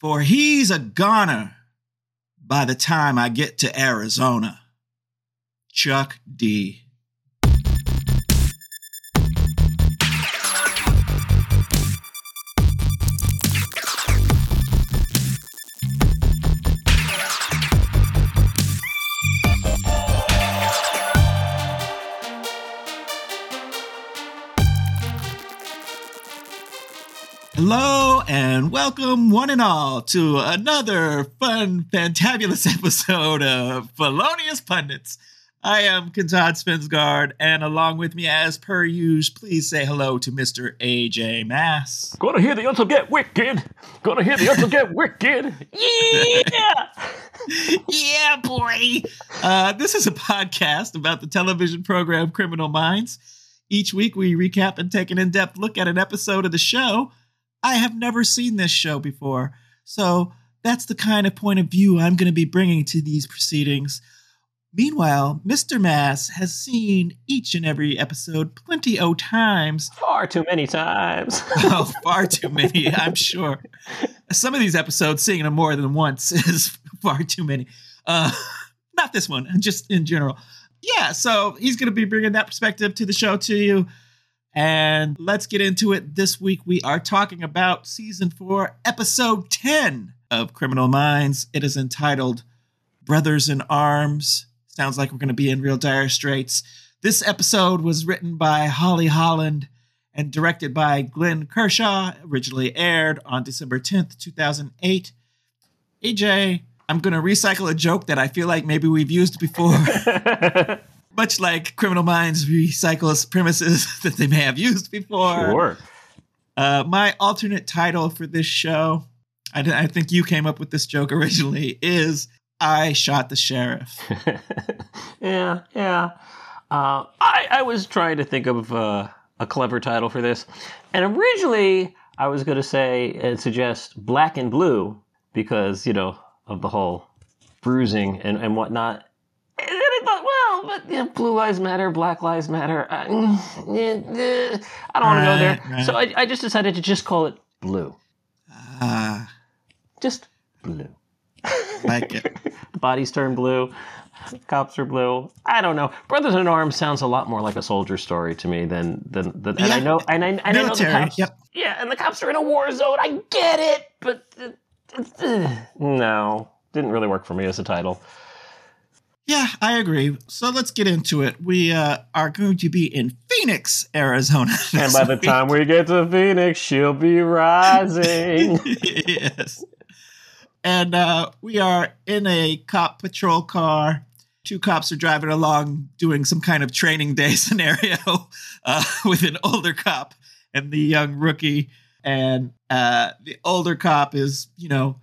For he's a goner by the time I get to Arizona. Chuck D. welcome, one and all, to another fun, fantabulous episode of Felonious Pundits. I am Kantad Svendsgaard, and along with me, as per usual, please say hello to Mr. AJ Mass. Gonna hear the uncle get wicked. Gonna hear the uncle get wicked. Yeah. yeah, boy. Uh, this is a podcast about the television program Criminal Minds. Each week, we recap and take an in depth look at an episode of the show. I have never seen this show before, so that's the kind of point of view I'm going to be bringing to these proceedings. Meanwhile, Mr. Mass has seen each and every episode plenty o times. Far too many times. oh, far too many, I'm sure. Some of these episodes, seeing them more than once is far too many. Uh, not this one, just in general. Yeah, so he's going to be bringing that perspective to the show to you. And let's get into it. This week we are talking about season four, episode 10 of Criminal Minds. It is entitled Brothers in Arms. Sounds like we're going to be in real dire straits. This episode was written by Holly Harold and directed by Glenn Kershaw, originally aired on December 10th, 2008. AJ, I'm going to recycle a joke that I feel like maybe we've used before. much like Criminal Minds recycles premises that they may have used before. Sure. Uh, my alternate title for this show, I, I, think you came up with this joke originally, is I Shot the Sheriff. yeah, yeah. Uh, I, I was trying to think of uh, a clever title for this. And originally, I was going to say and suggest Black and Blue because, you know, of the whole bruising and, and whatnot but you know, blue lives matter, black lives matter. I, I don't want to go there. Right. So I, I, just decided to just call it blue. Ah. Uh, just blue. Like it. Bodies turn blue. Cops are blue. I don't know. Brothers in Arms sounds a lot more like a soldier story to me than than, than yeah. and I know and I, and I know the cops. Yep. Yeah, and the cops are in a war zone. I get it, but uh, uh, no, didn't really work for me as a title. Yeah, I agree. So let's get into it. We uh, are going to be in Phoenix, Arizona. And by the time we get to Phoenix, she'll be rising. yes. And uh, we are in a cop patrol car. Two cops are driving along doing some kind of training day scenario uh, with an older cop and the young rookie. And uh, the older cop is, you know,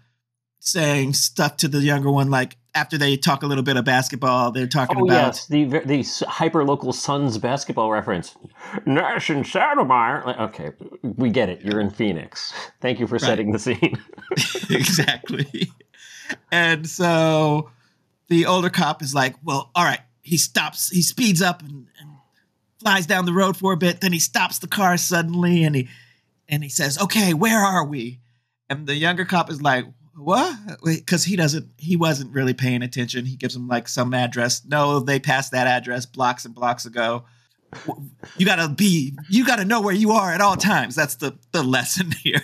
saying stuff to the younger one like, after they talk a little bit of basketball, they're talking oh, about yes, the the hyper local Suns basketball reference. Nash and. Like, okay, we get it. You're in Phoenix. Thank you for right. setting the scene. exactly. And so the older cop is like, "Well, all right." He stops. He speeds up and, and flies down the road for a bit. Then he stops the car suddenly, and he and he says, "Okay, where are we?" And the younger cop is like, what? Because he doesn't, he wasn't really paying attention. He gives him like some address. No, they passed that address blocks and blocks ago. You gotta be, you gotta know where you are at all times. That's the the lesson here.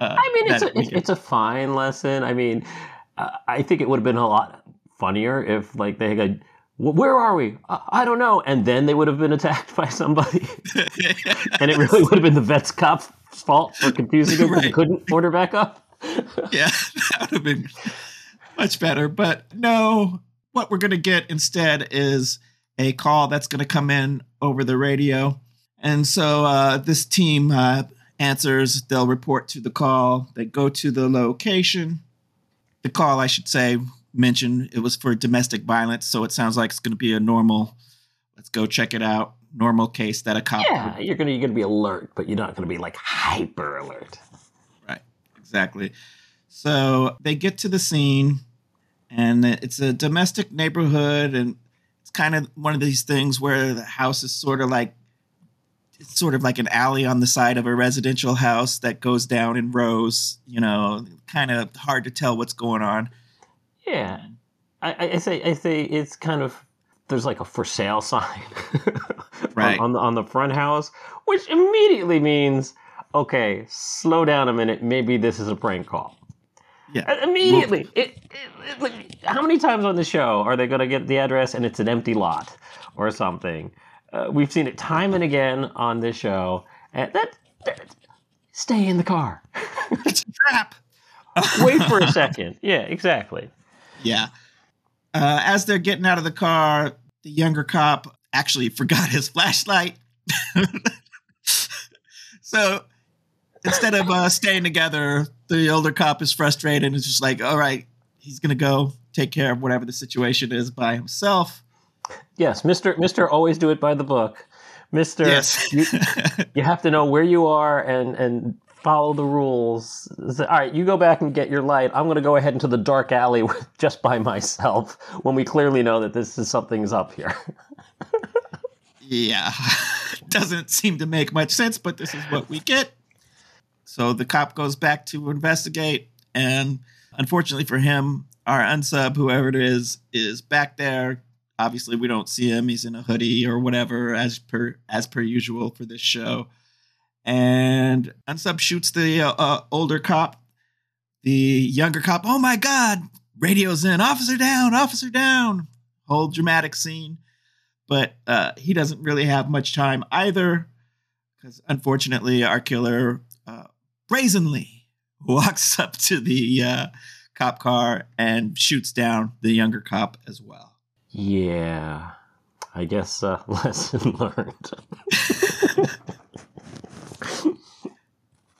Uh, I mean, it's a, it's, it's, a fine lesson. I mean, uh, I think it would have been a lot funnier if like they had. Where are we? I don't know. And then they would have been attacked by somebody, and it really would have been the vet's cop's fault for confusing them. right. and couldn't order back up. yeah, that would have been much better. But no, what we're going to get instead is a call that's going to come in over the radio. And so uh, this team uh, answers, they'll report to the call, they go to the location. The call, I should say, mentioned it was for domestic violence. So it sounds like it's going to be a normal, let's go check it out, normal case that a cop. Yeah, would, you're going to, you're going to be alert, but you're not going to be like hyper alert exactly. So they get to the scene, and it's a domestic neighborhood, and it's kind of one of these things where the house is sort of like it's sort of like an alley on the side of a residential house that goes down in rows. You know, kind of hard to tell what's going on. Yeah, I, I say I say it's kind of there's like a for sale sign Right. on, on the on the front house, which immediately means okay, slow down a minute. Maybe this is a prank call. Yeah. Uh, Immediately, it, it, it, like, how many times on the show are they going to get the address and it's an empty lot or something? Uh, we've seen it time and again on this show. And that, that stay in the car. It's a trap. Wait for a second. Yeah, exactly. Yeah. Uh, as they're getting out of the car, the younger cop actually forgot his flashlight. so instead of uh, staying together, the older cop is frustrated and is just like, all right, he's going to go take care of whatever the situation is by himself. Yes, Mister Mister, always do it by the book. Mister, Yes. you, you have to know where you are and and follow the rules. All right, you go back and get your light. I'm going to go ahead into the dark alley with, just by myself when we clearly know that this is something's up here. yeah. Doesn't seem to make much sense, but this is what we get. So the cop goes back to investigate, and unfortunately for him, our unsub, whoever it is, is back there. Obviously, we don't see him. He's in a hoodie or whatever, as per as per usual for this show. And unsub shoots the uh, uh, older cop. The younger cop, oh my god, radios in, officer down, officer down. Whole dramatic scene but uh, he doesn't really have much time either because unfortunately our killer brazenly walks up to the uh, cop car and shoots down the younger cop as well Yeah, I guess uh, lesson learned.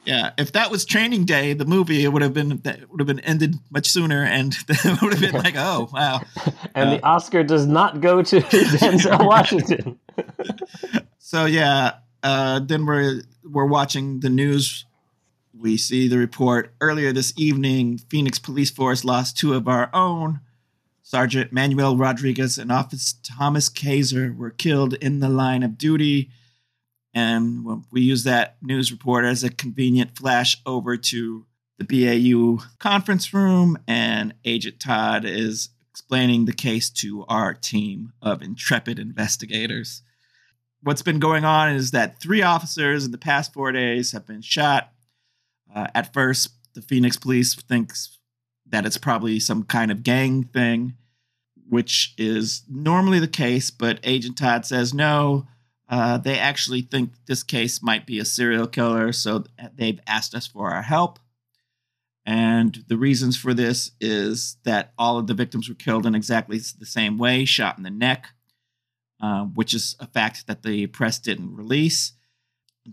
yeah if that was training day the movie it would have been that would have been ended much sooner and it would have been like oh wow And Uh, the Oscar does not go to Denzel Washington. So yeah, uh, then we're we're watching the news. We see the report earlier this evening. Phoenix Police Force lost two of our own. Sergeant Manuel Rodriguez and Officer Thomas Kaiser were killed in the line of duty. And we use that news report as a convenient flash over to the BAU conference room, and Agent Todd is explaining the case to our team of intrepid investigators what's been going on is that three officers in the past four days have been shot. Uh, at first, the Phoenix police thinks that it's probably some kind of gang thing, which is normally the case, but Agent Todd says no. Uh, they actually think this case might be a serial killer, so they've asked us for our help. And the reasons for this is that all of the victims were killed in exactly the same way, shot in the neck, uh, which is a fact that the press didn't release.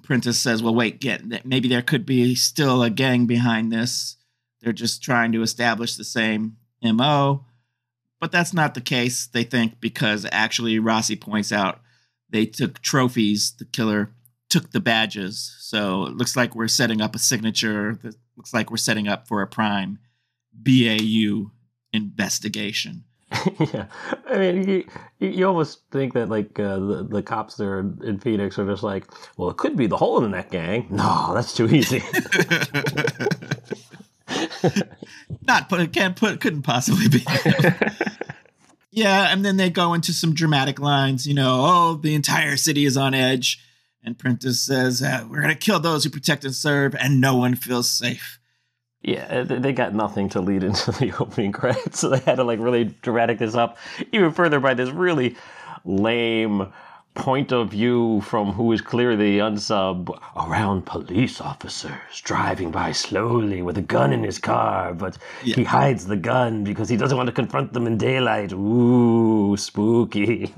Prentiss says, "Well, wait, get maybe there could be still a gang behind this. They're just trying to establish the same MO." But that's not the case, they think, because actually Rossi points out they took trophies. The killer took the badges. So it looks like we're setting up a signature. That looks like we're setting up for a prime BAU investigation. yeah, I mean, you, you almost think that like uh, the the cops there in Phoenix are just like, well, it could be the hole in the neck gang. No, that's too easy. Not put it can't put couldn't possibly be. yeah, and then they go into some dramatic lines. You know, oh, the entire city is on edge, and Prentiss says, uh, "We're gonna kill those who protect and serve, and no one feels safe." Yeah, uh, they they got nothing to lead into the opening credits, so they had to like really dramatic this up even further by this really lame point of view from who is clearly unsub around police officers driving by slowly with a gun in his car, but he hides the gun because he doesn't want to confront them in daylight. Ooh, spooky.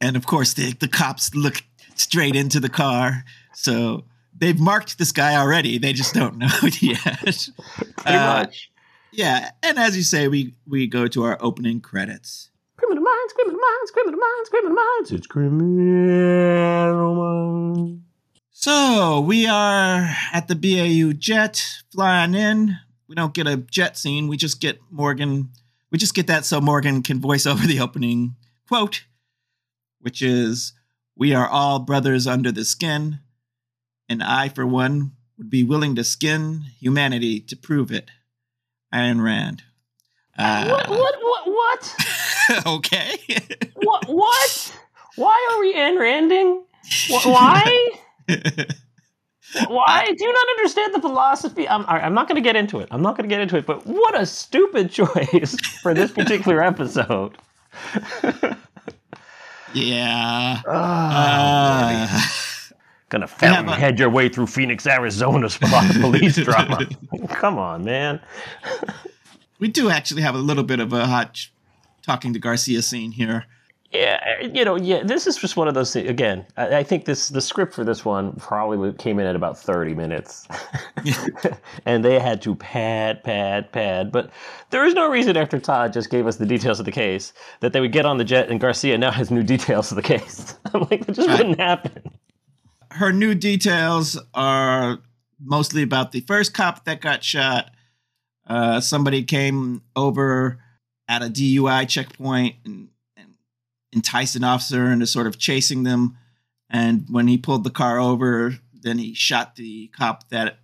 And of course, the the cops look straight into the car, so they've marked this guy already. They just don't know it yet. Pretty Uh, much. Yeah, and as you say, we we go to our opening credits. Criminal minds, criminal minds, criminal minds, criminal minds. It's criminal minds. So we are at the BAU jet flying in. We don't get a jet scene. We just get Morgan. We just get that so Morgan can voice over the opening quote, which is We are all brothers under the skin, and I, for one, would be willing to skin humanity to prove it. Ayn Rand. Uh, what? What? What? What? okay. what? What? Why are we Ayn Randing? Why? Why do you not understand the philosophy? I'm, I'm not going to get into it. I'm not going to get into it. But what a stupid choice for this particular episode. yeah. Uh, Gonna fountainhead your way through Phoenix, Arizona spot police drama. Come on, man. we do actually have a little bit of a hot talking to Garcia scene here. Yeah, eh, you know, yeah, this is just one of those things. Again, I, I, think this the script for this one probably came in at about thirty minutes, and they had to pad, pad, pad. But there is no reason after Todd just gave us the details of the case that they would get on the jet and Garcia now has new details of the case. I'm like, that just right. wouldn't happen. Her new details are mostly about the first cop that got shot. Uh, somebody came over at a DUI checkpoint and entice an officer into sort of chasing them. And when he pulled the car over, then he shot the cop that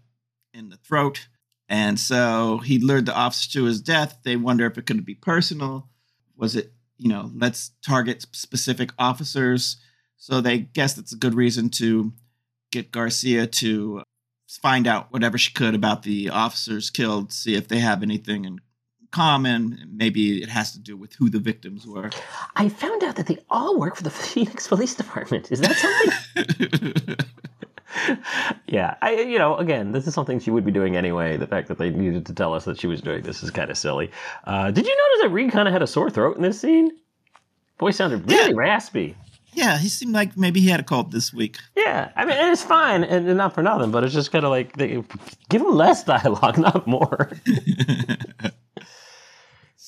in the throat. And so he lured the officer to his death. They wonder if it could be personal. Was it, you know, let's target specific officers? So they guess that's a good reason to get Garcia to find out whatever she could about the officers killed, see if they have anything in common. Maybe it has to do with who the victims were. I found out that they all work for the Phoenix Police Department. Is that something? yeah, I you know again, this is something she would be doing anyway. The fact that they needed to tell us that she was doing this is kind of silly. Uh, did you notice that Reid kind of had a sore throat in this scene? Voice sounded really yeah. raspy. Yeah, he seemed like maybe he had a cold this week. Yeah, I mean it's fine and, and not for nothing, but it's just kind of like they, give him less dialogue, not more.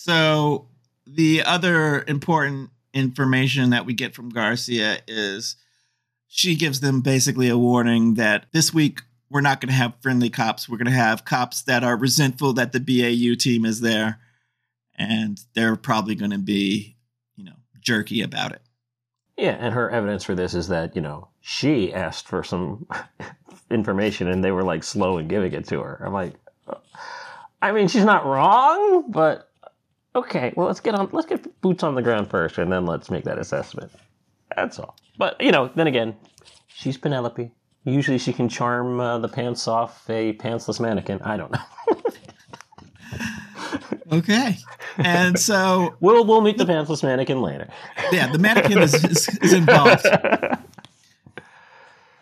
So the other important information that we get from Garcia is she gives them basically a warning that this week we're not going to have friendly cops. We're going to have cops that are resentful that the BAU team is there, and they're probably going to be, you know, jerky about it. Yeah, and her evidence for this is that you know she asked for some information and they were like slow in giving it to her. I'm like, I mean, she's not wrong, but Okay, well let's get on let's get boots on the ground first and then let's make that assessment. That's all. But you know, then again, she's Penelope. Usually she can charm uh, the pants off a pantsless mannequin. I don't know. okay. And so we'll we'll meet the pantsless mannequin later. Yeah, the mannequin is, is, is involved.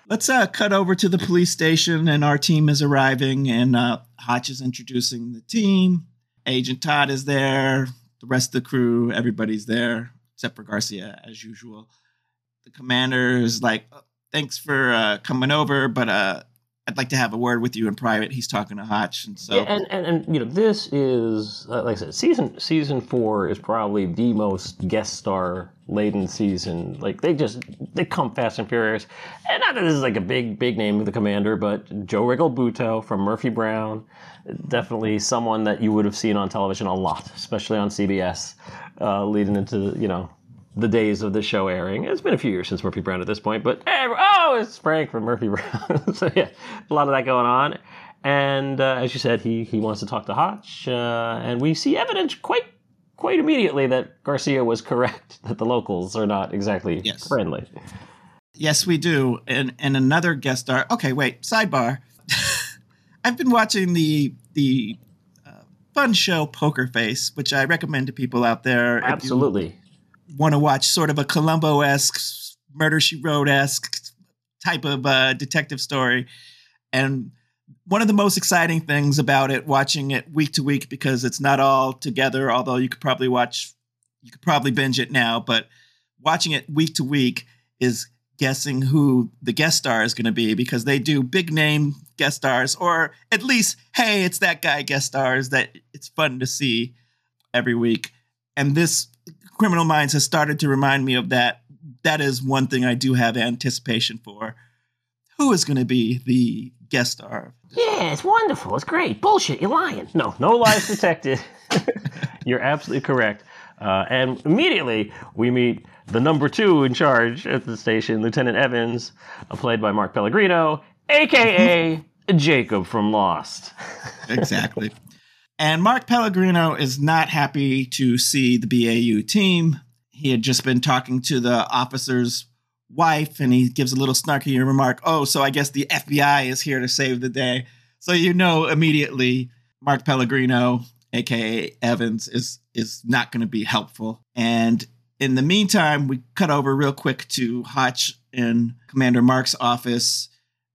Let's uh, cut over to the police station, and our team is arriving, and uh, Hotch is introducing the team. Agent Todd is there. The rest of the crew, everybody's there except for Garcia, as usual. The commander is like, oh, "Thanks for uh, coming over, but uh, I'd like to have a word with you in private." He's talking to Hotch, and so yeah, and, and, and you know this is uh, like I said, season season four is probably the most guest star laden season. Like they just they come fast and furious, and not that this is like a big big name of the commander, but Joe Regalbuto from Murphy Brown definitely someone that you would have seen on television a lot, especially on CBS, uh, leading into you know the days of the show airing. It's been a few years since Murphy Brown at this point, but oh, it's Frank from Murphy Brown. so yeah, a lot of that going on. And uh, as you said, he he wants to talk to Hotch, uh, and we see evidence quite quite immediately that Garcia was correct that the locals are not exactly yes. friendly. Yes, we do. And and another guest star. Okay, wait. Sidebar. I've been watching the the uh, fun show Poker Face, which I recommend to people out there. Absolutely. Want to watch sort of a Columbo esque, Murder She Wrote esque type of uh, detective story, and one of the most exciting things about it, watching it week to week, because it's not all together. Although you could probably watch, you could probably binge it now, but watching it week to week is guessing who the guest star is going to be because they do big name guest stars, or at least, hey, it's that guy guest stars that it's fun to see every week. And this Criminal Minds has started to remind me of that. That is one thing I do have anticipation for. Who is going to be the guest star? Yeah, it's wonderful. It's great. Bullshit. You're lying. No, no lies detected. you're absolutely correct. Uh, and immediately we meet the number two in charge at the station, Lieutenant Evans, uh, played by Mark Pellegrino, aka Jacob from Lost. exactly. And Mark Pellegrino is not happy to see the BAU team. He had just been talking to the officer's wife, and he gives a little snarky remark, Oh, so I guess the FBI is here to save the day. So you know immediately Mark Pellegrino, aka Evans, is is not going to be helpful. And in the meantime, we cut over real quick to Hotch in Commander Mark's office,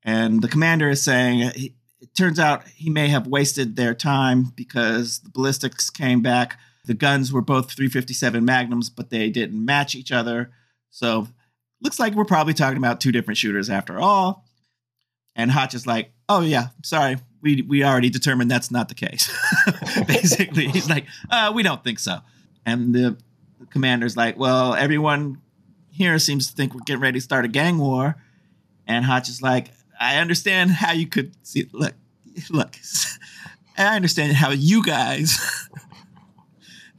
and the commander is saying it turns out he may have wasted their time because the ballistics came back. The guns were both 357 Magnums, but they didn't match each other. So looks like we're probably talking about two different shooters after all. And Hotch is like, "Oh yeah, sorry, we we already determined that's not the case." Basically, he's like, uh, "We don't think so." And the, commander's like, "Well, everyone here seems to think we're getting ready to start a gang war." And Hotch is like, "I understand how you could see. Look, look, I understand how you guys."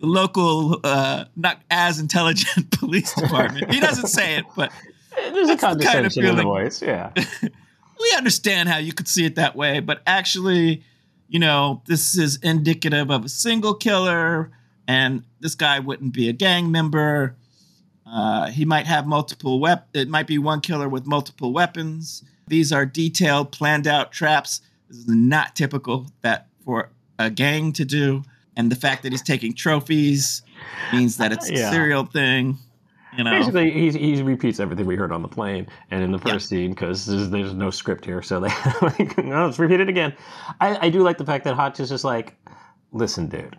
the local, uh, not as intelligent police department. He doesn't say it, but There's a the kind of condescension in the voice. Yeah. we understand how you could see it that way, but actually, you know, this is indicative of a single killer, and this guy wouldn't be a gang member. Uh, he might have multiple wep. It might be one killer with multiple weapons. These are detailed, planned out traps. This is not typical that for a gang to do. And the fact that he's taking trophies means that it's a Yeah. serial thing. You know, Basically, he, he repeats everything we heard on the plane and in the first scene because there's, there's no script here. So they like, no, let's repeat it again. I, I do like the fact that Hotch is just like, listen, dude,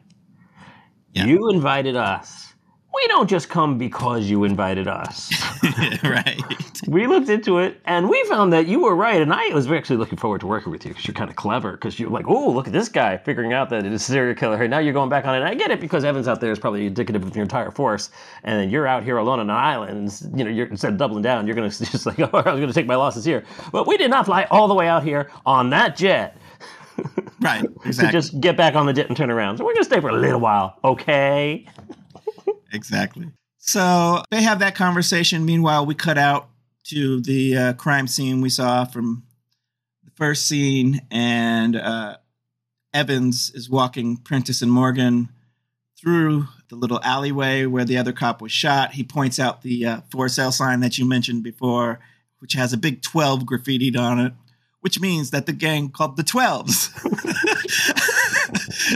Yeah. you invited us. We don't just come because you invited us. right? we looked into it and we found that you were right. And I was actually looking forward to working with you because you're kind of clever. Because you're like, oh, look at this guy figuring out that it is a serial killer. And now you're going back on it. And I get it because Evans out there is probably indicative of your entire force. And then you're out here alone on an island. And, you know, you're, instead of doubling down, you're going to just like, oh, I was going to take my losses here. But we did not fly all the way out here on that jet Right. to just get back on the jet and turn around. So we're going to stay for a little while, okay? Exactly. So they have that conversation. Meanwhile, we cut out to the uh, crime scene we saw from the first scene, and uh, Evans is walking Prentiss and Morgan through the little alleyway where the other cop was shot. He points out the uh, for sale sign that you mentioned before, which has a big 12 graffitied on it, which means that the gang called the 12s.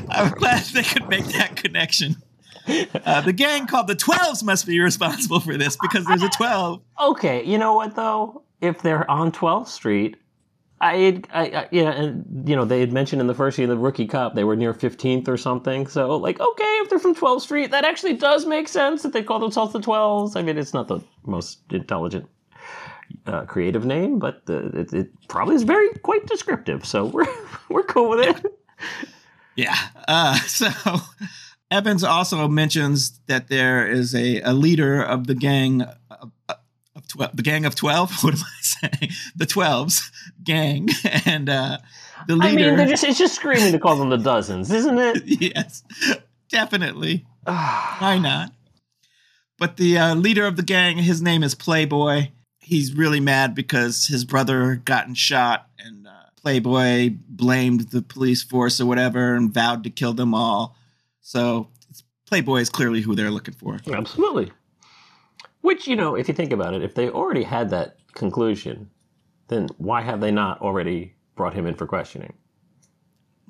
I'm glad they could make that connection. Uh, the gang called the 12s must be responsible for this because there's a 12. Okay, you know what though? If they're on 12th Street, I, had- I, I yeah, and you know they had mentioned in the first scene the rookie Cup they were near 15th or something. So like, okay, if they're from 12th Street, that actually does make sense that they call themselves the 12s. I mean, it's not the most intelligent, uh, creative name, but uh, it, it probably is very quite descriptive. So we're we're cool with it. Yeah. Uh, so Evans also mentions that there is a, a leader of the gang of, of 12, the gang of 12. What am I saying? The 12s gang. And uh, the leader. I mean, just it's just screaming to call them the dozens, isn't it? yes, definitely. Why not? But the uh, leader of the gang, his name is Playboy. He's really mad because his brother gotten shot, and uh, Playboy blamed the police force or whatever and vowed to kill them all. So it's, Playboy is clearly who they're looking for. Absolutely. Which, you know, if you think about it, if they already had that conclusion, then why have they not already brought him in for questioning?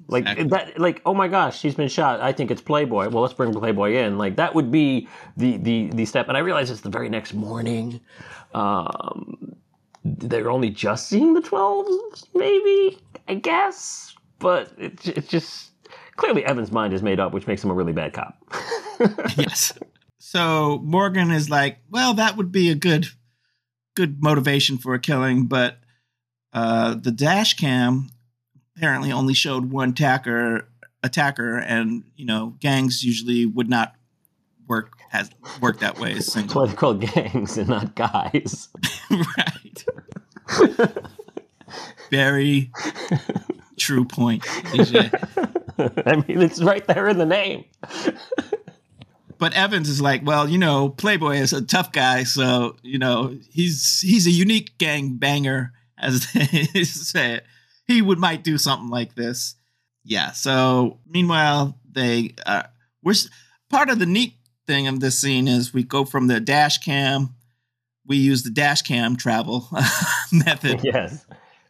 Like Exactly. that like oh my gosh, she's been shot. I think it's Playboy. Well, let's bring Playboy in. Like that would be the the the step. And I realize it's the very next morning. Um they're only just seeing the 12s maybe, I guess, but it, it's just clearly Evan's mind is made up, which makes him a really bad cop. yes. So Morgan is like, well, that would be a good, good motivation for a killing, but uh, the dash cam apparently only showed one attacker, attacker, and you know, gangs usually would not work as work that way as That's single. why they're called gangs and not guys. right. Very true point, I mean, it's right there in the name. but Evans is like, well, you know, Playboy is a tough guy, so you know he's he's a unique gang banger, as they say it. He would might do something like this. Yeah. So meanwhile, they uh, we're part of the neat thing of this scene is we go from the dash cam. We use the dash cam travel method. Yes.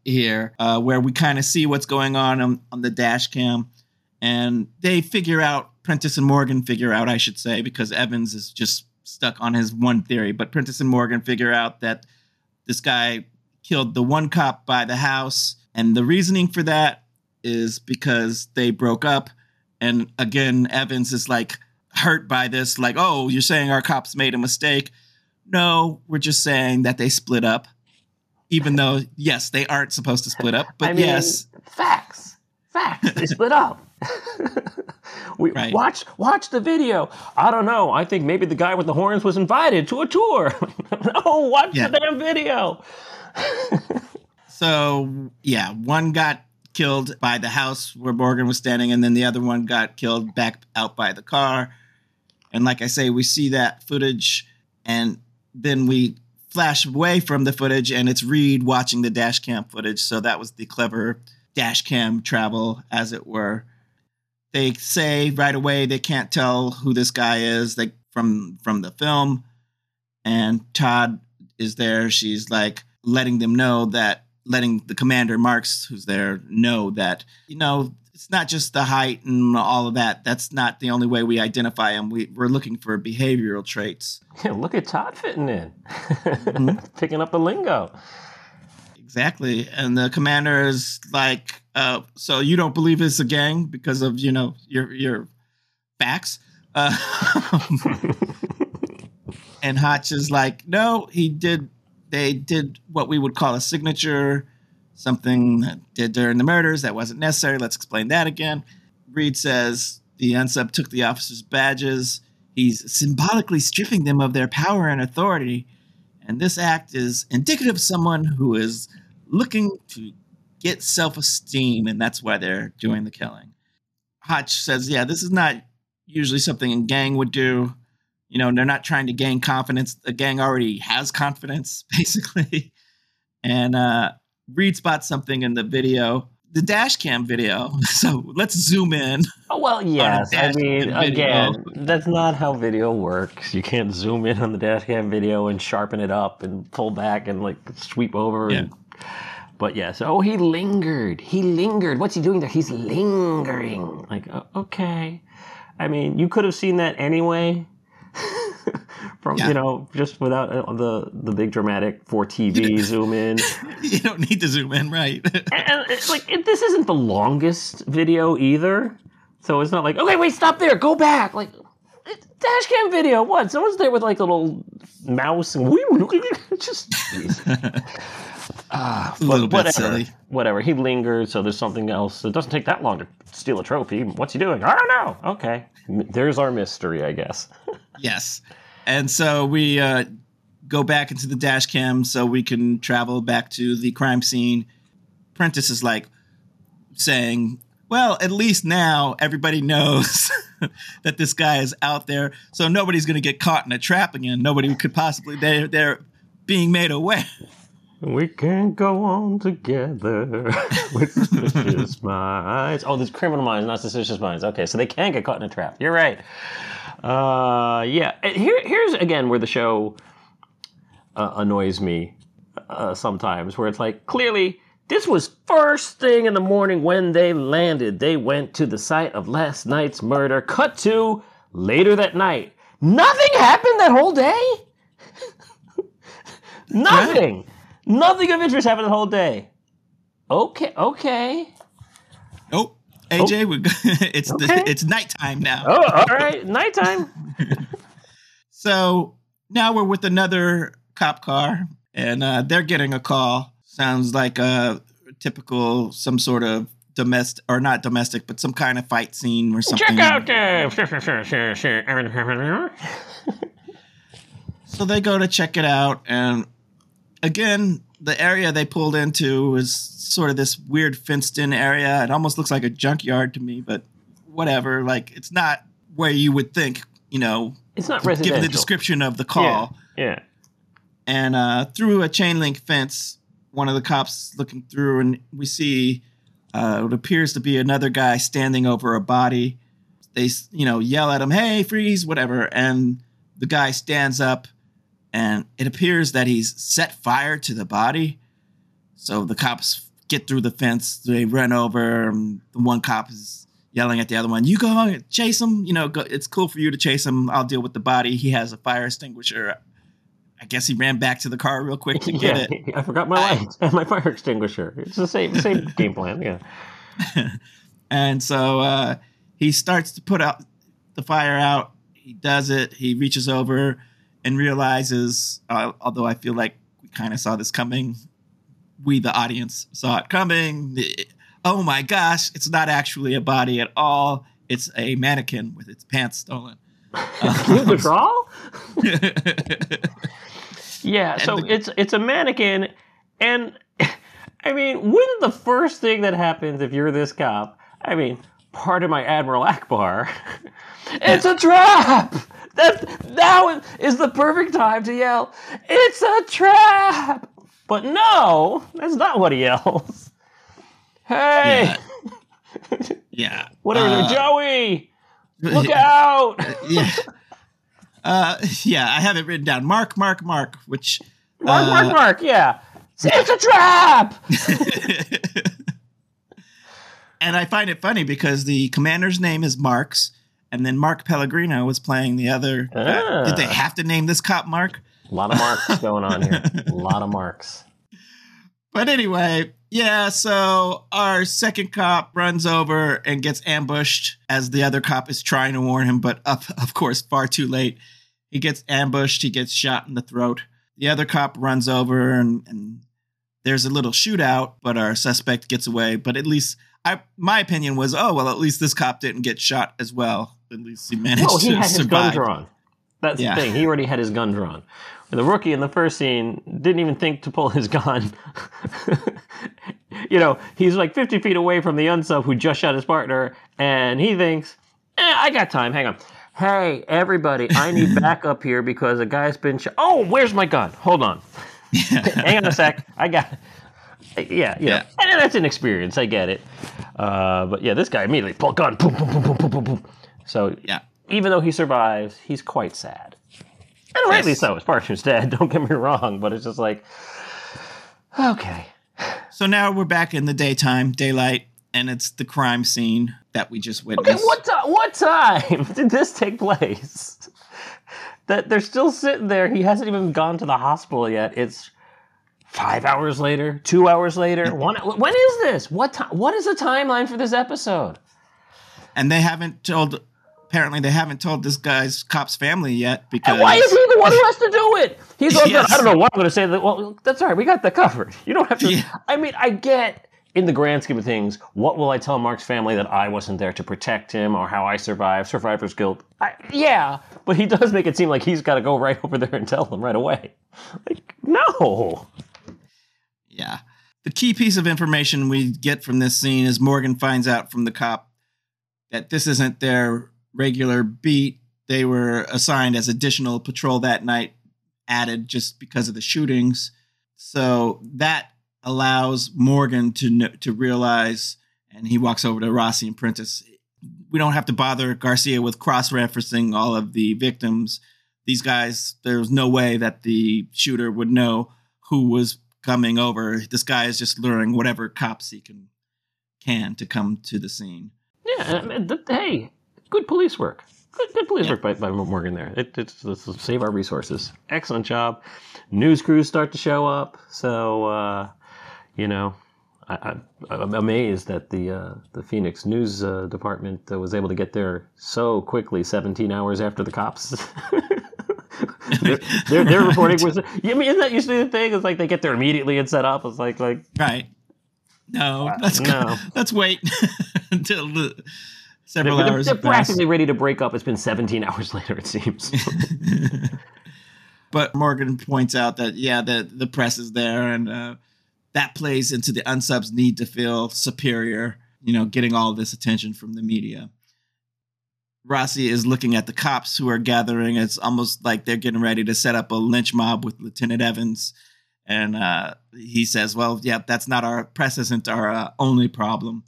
Here, uh, where we kind of see what's going on, on on the dash cam, and they figure out Prentiss and Morgan figure out, I should say, because Evans is just stuck on his one theory. But Prentiss and Morgan figure out that this guy killed the one cop by the house, and the reasoning for that is because they broke up. And again, Evans is like hurt by this, like, oh, you're saying our cops made a mistake. No, we're just saying that they split up. Even though, yes, they aren't supposed to split up, but I mean, yes, facts, facts. They split up. we Right. watch watch the video. I don't know. I think maybe the guy with the horns was invited to a tour. no, oh, watch Yeah. the damn video. So yeah, one got killed by the house where Morgan was standing, and then the other one got killed back out by the car. And like I say, we see that footage, and then we flash away from the footage, and it's Reid watching the dash cam footage. So that was the clever dash cam travel, as it were. They say right away they can't tell who this guy is, like from from the film. And Todd is there. She's like letting them know that letting the commander Marks, who's there, know that you know it's not just the height and all of that. That's not the only way we identify him. We, we're looking for behavioral traits. Yeah, look at Todd fitting in, Mm-hmm. picking up the lingo. Exactly. And the commander is like, uh, so you don't believe it's a gang because of, you know, your your facts. Uh, and Hotch is like, no, he did they did what we would call a signature, something that did during the murders that wasn't necessary. Let's explain that again. Reid says the unsub took the officers' badges. He's symbolically stripping them of their power and authority. And this act is indicative of someone who is looking to get self esteem, and that's why they're doing the killing. Hotch says, Yeah, this is not usually something a gang would do. You know, they're not trying to gain confidence. The gang already has confidence, basically. And uh, Reid spots something in the video, the dash cam video. So let's zoom in. Oh, well, yes. I mean, again, that's not how video works. You can't zoom in on the dash cam video and sharpen it up and pull back and like sweep over. Yeah. And, but yes, oh, he lingered. He lingered. What's he doing there? He's lingering. Like, okay. I mean, you could have seen that anyway. From Yeah. you know, just without uh, the the big dramatic for TV zoom in. you don't need to zoom in, right? and it's like it, this isn't the longest video either, so it's not like okay, wait, stop there, go back. Like dash cam video. What? Someone's there with like a little mouse and just ah, a little bit whatever. silly. Whatever. He lingered, so there's something else. It doesn't take that long to steal a trophy. What's he doing? I don't know. Okay, there's our mystery, I guess. Yes. And so we uh, go back into the dash cam so we can travel back to the crime scene. Prentiss is like saying, Well, at least now everybody knows that this guy is out there. So nobody's going to get caught in a trap again. Nobody could possibly, they're, they're being made aware. We can't go on together with suspicious minds. Oh, there's criminal minds, not suspicious minds. Okay, so they can't get caught in a trap. You're right. Uh, yeah. Here, here's again where the show uh, annoys me uh, sometimes, where it's like clearly this was first thing in the morning when they landed. They went to the site of last night's murder. Cut to later that night. Nothing happened that whole day. Nothing. Nothing of interest happened the whole day. Okay, okay. Oh, AJ, we it's Okay. the, it's nighttime now. Oh, all right. Nighttime. So now we're with another cop car, and uh, they're getting a call. Sounds like a typical, some sort of domestic, or not domestic, but some kind of fight scene or something. Check out uh, sure. So they go to check it out, and again, the area they pulled into is sort of this weird fenced-in area. It almost looks like a junkyard to me, but whatever. Like it's not where you would think you know, It's not given the description of the call. Yeah. And uh, through a chain link fence, one of the cops looking through, and we see uh, what appears to be another guy standing over a body. They, you know, yell at him, "Hey, freeze!" Whatever, and the guy stands up, and it appears that he's set fire to the body. So the cops get through the fence. They run over. The one cop is yelling at the other one, "You go chase him. You know, go, it's cool for you to chase him. I'll deal with the body. He has a fire extinguisher." I guess he ran back to the car real quick to get yeah, it. I forgot my I- lights and my fire extinguisher. It's the same same game plan. Yeah. and so uh, he starts to put out the fire out. He does it. He reaches over and realizes, uh, although I feel like we kind of saw this coming, we, the audience, saw it coming. Oh my gosh, it's not actually a body at all. It's a mannequin with its pants stolen. Withdrawal? Yeah, so the- it's it's a mannequin, and I mean, wouldn't the first thing that happens if you're this cop? I mean, pardon my Admiral Ackbar, it's a trap. That now is the perfect time to yell, "It's a trap!" But no, that's not what he yells. Hey, Yeah. yeah. whatever, Uh, Joey, look out! yeah. Uh, yeah, I have it written down. Mark, Mark, Mark, which Mark, uh, Mark, Mark, yeah, it's a trap. and I find it funny because the commander's name is Marks, and then Mark Pellegrino was playing the other. Ah. Did they have to name this cop Mark? A lot of marks going on here. A lot of marks. But anyway, yeah, so our second cop runs over and gets ambushed as the other cop is trying to warn him, but of, of course, far too late. He gets ambushed, he gets shot in the throat. The other cop runs over and, and there's a little shootout, but our suspect gets away. But at least I my opinion was, oh well, at least this cop didn't get shot as well. At least he managed he to had his gun survive. drawn. That's Yeah. the thing. He already had his gun drawn. And the rookie in the first scene didn't even think to pull his gun. you know, he's like 50 feet away from the unsub who just shot his partner, and he thinks, eh, I got time. Hang on. Hey, everybody, I need backup here because a guy's been shot. Oh, where's my gun? Hold on. Hang on a sec. I got. Yeah, you know, Yeah. and that's an experience. I get it. Uh, but yeah, this guy immediately pull gun, boom, boom, boom, boom, boom, boom, boom. So Yeah. Even though he survives, he's quite sad. And rightly Yes. so. His partner's dead. Don't get me wrong, but it's just like, okay. So now we're back in the daytime, daylight, and it's the crime scene that we just witnessed. Okay, what ti- what time did this take place? That they're still sitting there. He hasn't even gone to the hospital yet. It's five hours later, two hours later. Mm-hmm. One. When is this? What time? What is the timeline for this episode? and they haven't told apparently they haven't told this guy's cop's family yet because And why is he the one who has to do it? He's Yes. I don't know what I'm going to say. That well, that's all right. We got that covered. You don't have to. Yeah. I mean, I get in the grand scheme of things. What will I tell Mark's family that I wasn't there to protect him or how I survived? Survivor's guilt. I, yeah, but he does make it seem like he's got to go right over there and tell them right away. Like, no. yeah the key piece of information we get from this scene is morgan finds out from the cop that this isn't their regular beat. They were assigned as additional patrol that night added just because of the shootings. So that allows morgan to to realize and he walks over to rossi and prentiss we don't have to bother garcia with cross-referencing all of the victims. These guys there's no way that the shooter would know who was coming over. This guy is just luring whatever cops he can can to come to the scene. Yeah. I mean, th- hey, good police work. Good, good police work by, by Morgan there. It, it's, it's save our resources. Excellent job. News crews start to show up. So, uh, you know, I, I, I'm amazed that the uh, the Phoenix News uh, Department uh, was able to get there so quickly, 17 hours after the cops. their, their, their reporting was. I mean, isn't that usually the thing? It's like they get there immediately and set up. It's like like right no let's no. let's wait until the several they're, hours they're practically ready to break up. It's been 17 hours later. It seems. but morgan points out that yeah the the press is there and uh, that plays into the unsubs need to feel superior you know getting all this attention from the media Rossi is looking at the cops who are gathering. It's almost like they're getting ready to set up a lynch mob with Lieutenant Evans. And uh, he says, Well, yeah, that's not our press isn't our uh, only problem.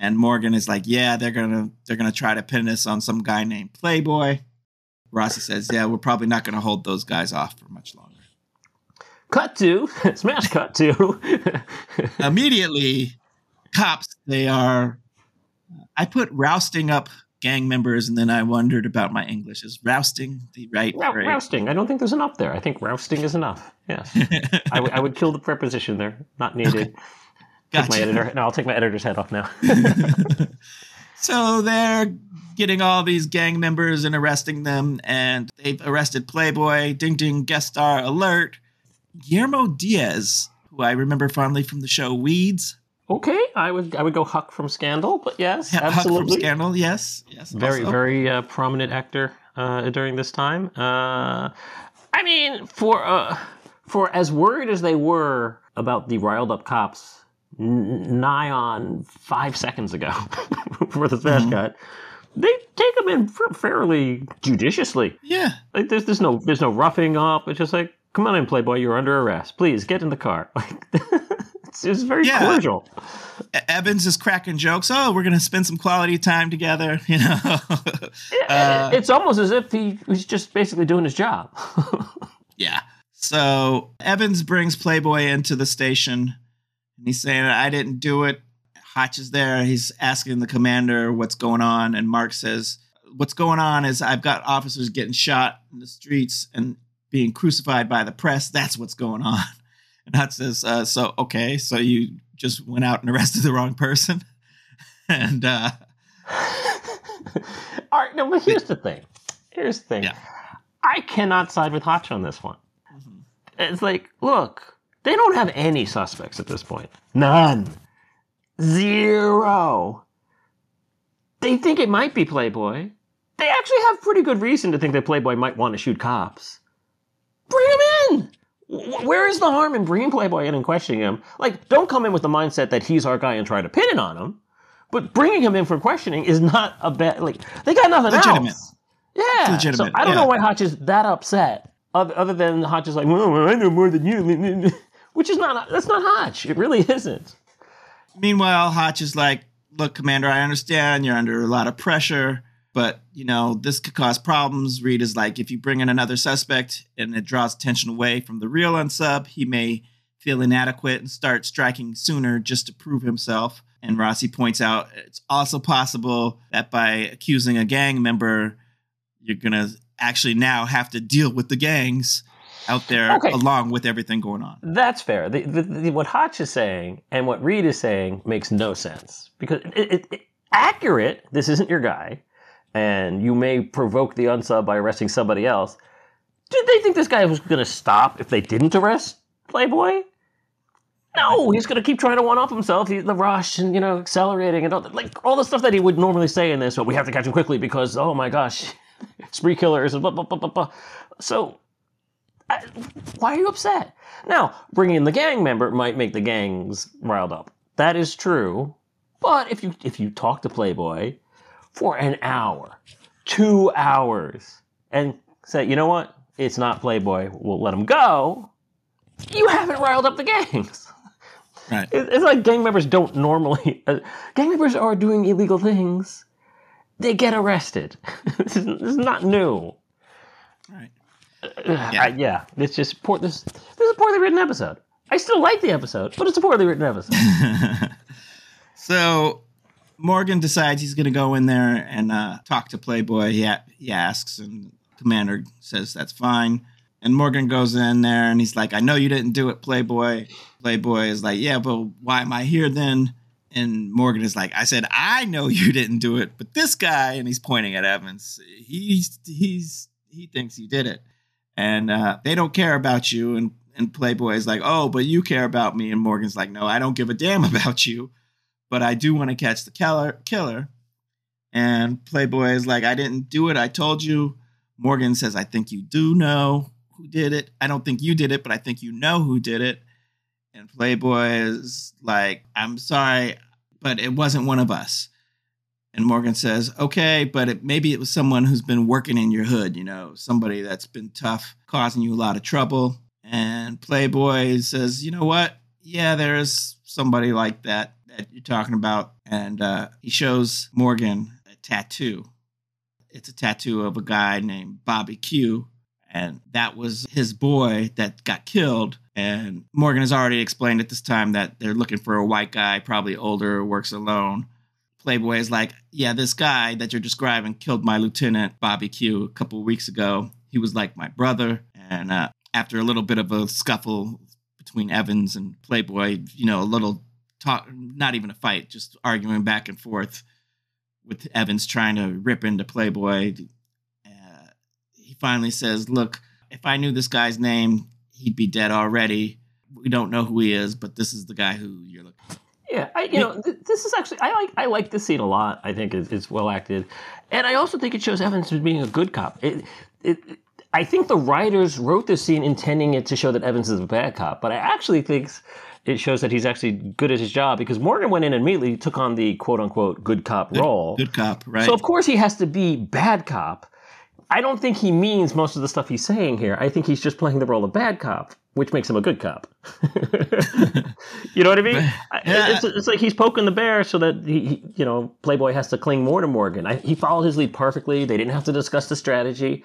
And Morgan is like, Yeah, they're gonna they're gonna try to pin us on some guy named Playboy. Rossi says, Yeah, we're probably not gonna hold those guys off for much longer. Cut to smash cut to Immediately, cops, they are I put rousting up gang members, and then I wondered about my English. Is rousting the right Rou- rousting. I don't think there's enough there. I think rousting is enough. Yes, I, w- I would kill the preposition there. Not needed. Take my Gotcha. editor. No, I'll take my editor's head off now. So they're getting all these gang members and arresting them, and they've arrested Playboy, Ding Ding guest star alert, Guillermo Diaz, who I remember fondly from the show Weeds, okay, I would I would go Huck from Scandal, but yes, Huck from absolutely. Scandal, yes, yes, very also. very uh, prominent actor uh, during this time. Uh, I mean, for uh, for as worried as they were about the riled up cops, n- nigh on five seconds ago for the smash Mhm. cut, they take them in fa- fairly judiciously. yeah. Like there's there's no there's no roughing up. It's just like, come on in, Playboy, you're under arrest. Please get in the car. Like it's, it's very Yeah. cordial. Evans is cracking jokes. Oh, we're gonna spend some quality time together, you know. Uh, it's almost as if he was just basically doing his job. Yeah. So Evans brings Playboy into the station and he's saying, I didn't do it. Hotch is there. He's asking the commander what's going on. And Mark says, What's going on is I've got officers getting shot in the streets and being crucified by the press. That's what's going on. And Hotch says, uh, So, okay, so you just went out and arrested the wrong person? and uh, All right, no, but here's the thing. Here's the thing. Yeah. I cannot side with Hotch on this one. It's like, look, they don't have any suspects at this point. None. Zero. They think it might be Playboy. They actually have pretty good reason to think that Playboy might want to shoot cops. Bring him in. Where is the harm in bringing Playboy in and questioning him? Like, don't come in with the mindset that he's our guy and try to pin it on him. But bringing him in for questioning is not a bad. Like, they got nothing Legitimate. else. Yeah. legitimate, So I don't yeah. know why Hotch is that upset. Other, other than Hotch is like, well, I know more than you, which is not. That's not Hotch. It really isn't. Meanwhile, Hotch is like, "Look, Commander, I understand you're under a lot of pressure, but you know this could cause problems." Reid is like, "If you bring in another suspect and it draws attention away from the real unsub, he may feel inadequate and start striking sooner just to prove himself." And Rossi points out it's also possible that by accusing a gang member, you're gonna actually now have to deal with the gangs out there Okay. along with everything going on. That's fair. The, the, the, what Hotch is saying and what Reid is saying makes no sense because it, it, it, accurate. This isn't your guy, and you may provoke the unsub by arresting somebody else. Did they think this guy was going to stop if they didn't arrest Playboy? No, he's going to keep trying to one up himself. He, the rush and you know accelerating and all, like all the stuff that he would normally say in this. But we have to catch him quickly because oh my gosh, spree killers and blah blah blah blah blah. So I, why are you upset? Now, bringing in the gang member might make the gangs riled up. That is true. But if you if you talk to Playboy for an hour, two hours, and say, you know what, it's not Playboy, we'll let him go. You haven't riled up the gangs. Right. It's like gang members don't normally. Uh, gang members are doing illegal things. They get arrested. this, is, this is not new. Yeah. I, yeah, it's just poor. This this is a poorly written episode. I still like the episode, but it's a poorly written episode. so Morgan decides he's going to go in there and uh, talk to Playboy. He, a- he asks, and Commander says that's fine. And Morgan goes in there and he's like, I know you didn't do it, Playboy. Playboy is like, Yeah, but why am I here then? And Morgan is like, I said, I know you didn't do it, but this guy, and he's pointing at Evans, he's, he's, he thinks he did it. And uh, they don't care about you. And, and Playboy is like, Oh, but you care about me. And Morgan's like, No, I don't give a damn about you but I do want to catch the killer. Killer. And Playboy is like, I didn't do it. I told you. Morgan says, I think you do know who did it. I don't think you did it, but I think you know who did it. And Playboy is like, I'm sorry, but it wasn't one of us. And Morgan says, okay, but it, maybe it was someone who's been working in your hood, you know, somebody that's been tough, causing you a lot of trouble. And Playboy says, you know what? Yeah, there is somebody like that that you're talking about. And uh, he shows Morgan a tattoo. It's a tattoo of a guy named Bobby Q. And that was his boy that got killed. And Morgan has already explained at this time that they're looking for a white guy, probably older, works alone. Playboy is like, yeah, this guy that you're describing killed my lieutenant, Bobby Q, a couple weeks ago. He was like my brother. And uh, after a little bit of a scuffle between Evans and Playboy, you know, a little talk, not even a fight, just arguing back and forth with Evans trying to rip into Playboy. Uh, he finally says, Look, if I knew this guy's name, he'd be dead already. We don't know who he is, but this is the guy who you're looking for. Yeah, I, you know, th- this is actually I like I like this scene a lot. I think it's, it's well acted, and I also think it shows Evans as being a good cop. It, it, I think the writers wrote this scene intending it to show that Evans is a bad cop, but I actually think it shows that he's actually good at his job because Morgan went in and immediately took on the quote unquote good cop Good- role. Good cop, right? So of course he has to be bad cop. I don't think he means most of the stuff he's saying here. I think he's just playing the role of bad cop, which makes him a good cop. you know what I mean? Yeah. It's, it's like he's poking the bear so that he, he- you know, Playboy has to cling more to Morgan. I, he followed his lead perfectly. They didn't have to discuss the strategy.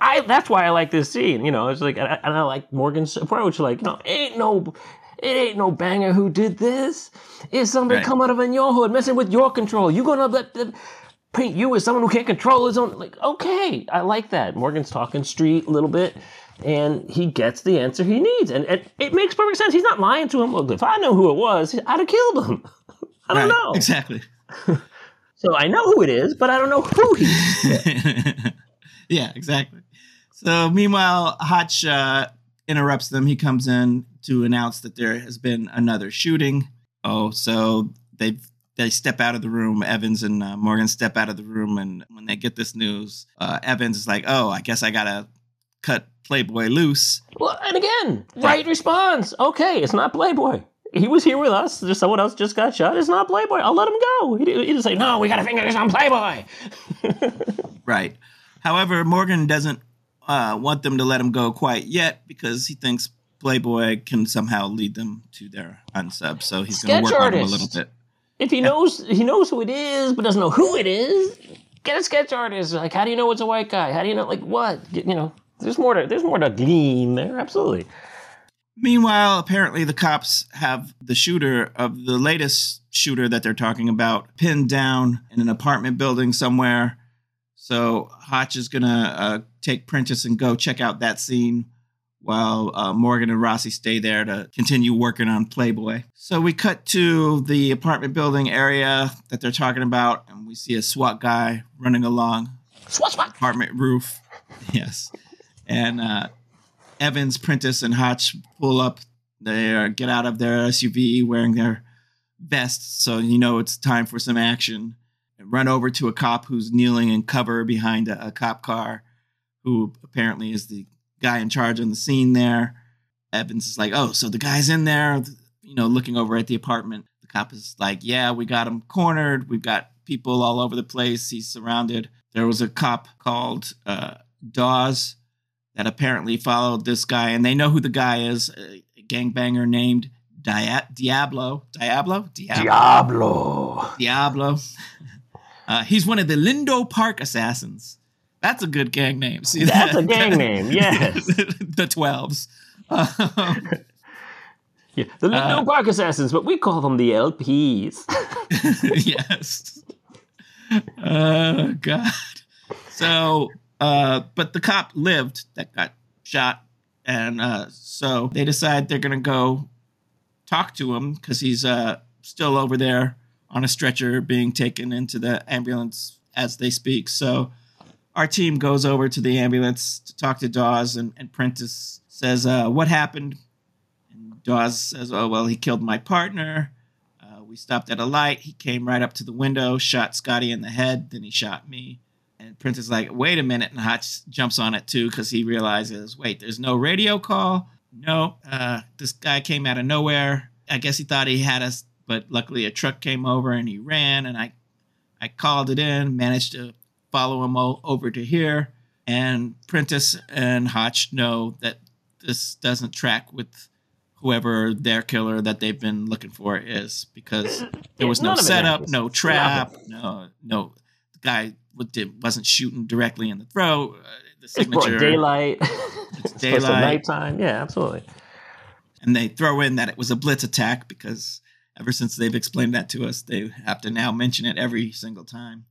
I that's why I like this scene. You know, it's like and I, and I like Morgan's approach. Like, you know, ain't no. It ain't no banger who did this. It's somebody Right. come out of in your hood, messing with your control. You gonna let them paint you as someone who can't control his own. Like, okay, I like that. Morgan's talking street a little bit, and he gets the answer he needs, and, and it makes perfect sense. He's not lying to him. Look, if I know who it was, I'd have killed him. I don't Right, know. Exactly. So I know who it is, but I don't know who he. is. yeah, exactly. So meanwhile, Hotch uh, interrupts them. He comes in to announce that there has been another shooting. Oh, so they they step out of the room. Evans and uh, Morgan step out of the room, and when they get this news, uh, Evans is like, "Oh, I guess I gotta cut Playboy loose." Well, and again, right response. Okay, it's not Playboy. He was here with us. Just someone else just got shot. It's not Playboy. I'll let him go. He he didn't say, no, we got to finger this on Playboy. Right. However, Morgan doesn't uh, want them to let him go quite yet because he thinks Playboy can somehow lead them to their unsub. So he's going to work on him a little bit. If he knows he knows who it is, but doesn't know who it is, get a sketch artist. Like, how do you know it's a white guy? How do you know, like, what? Get- You know, there's more to there's more to glean there. Absolutely. Meanwhile, apparently the cops have the shooter of the latest shooter that they're talking about pinned down in an apartment building somewhere. So Hotch is going to uh, take Prentiss and go check out that scene while uh, Morgan and Rossi stay there to continue working on Playboy. So we cut to the apartment building area that they're talking about, and we see a SWAT guy running along Swat swat. apartment roof. Yes. And uh, Evans, Prentiss, and Hotch pull up. They get out of their SUV wearing their vests, so you know it's time for some action. And run over to a cop who's kneeling in cover behind a, a cop car, who apparently is the guy in charge on the scene there. Evans is like, "Oh, so the guy's in there," you know, looking over at the apartment. The cop is like, "Yeah, we got him cornered. We've got people all over the place. He's surrounded." There was a cop called uh, Dawes that apparently followed this guy, and they know who the guy is. A gangbanger named Dia- Diablo. Diablo. Diablo. Diablo. Diablo. Uh, he's one of the Lindo Park assassins. That's a good gang name. See That's that? a gang name, yes. the Twelves. Um, Yeah, the Lindo Uh, Park Assassins, but we call them the LPs. yes. Oh God. So, uh, but the cop lived that got shot, and uh, so they decide they're gonna go talk to him because he's uh still over there on a stretcher being taken into the ambulance as they speak. So our team goes over to the ambulance to talk to Dawes, and, and Prentiss says, uh, "What happened?" And Dawes says, "Oh well, he killed my partner." Uh, we stopped at a light. He came right up to the window, shot Scotty in the head, then he shot me. And Prentiss is like, wait a minute. And Hotch jumps on it too because he realizes, wait, there's no radio call. No, uh, this guy came out of nowhere. I guess he thought he had us, but luckily a truck came over and he ran. And I, I called it in, managed to follow him o- over to here, and Prentiss and Hotch know that this doesn't track with whoever their killer that they've been looking for is because there was no None of it setup, no trap, no no the guy did- wasn't shooting directly in the throat. Uh, the It's signature, daylight. It's It's close nighttime. Yeah, absolutely. and they throw in that it was a blitz attack because ever since they've explained that to us, they have to now mention it every single time.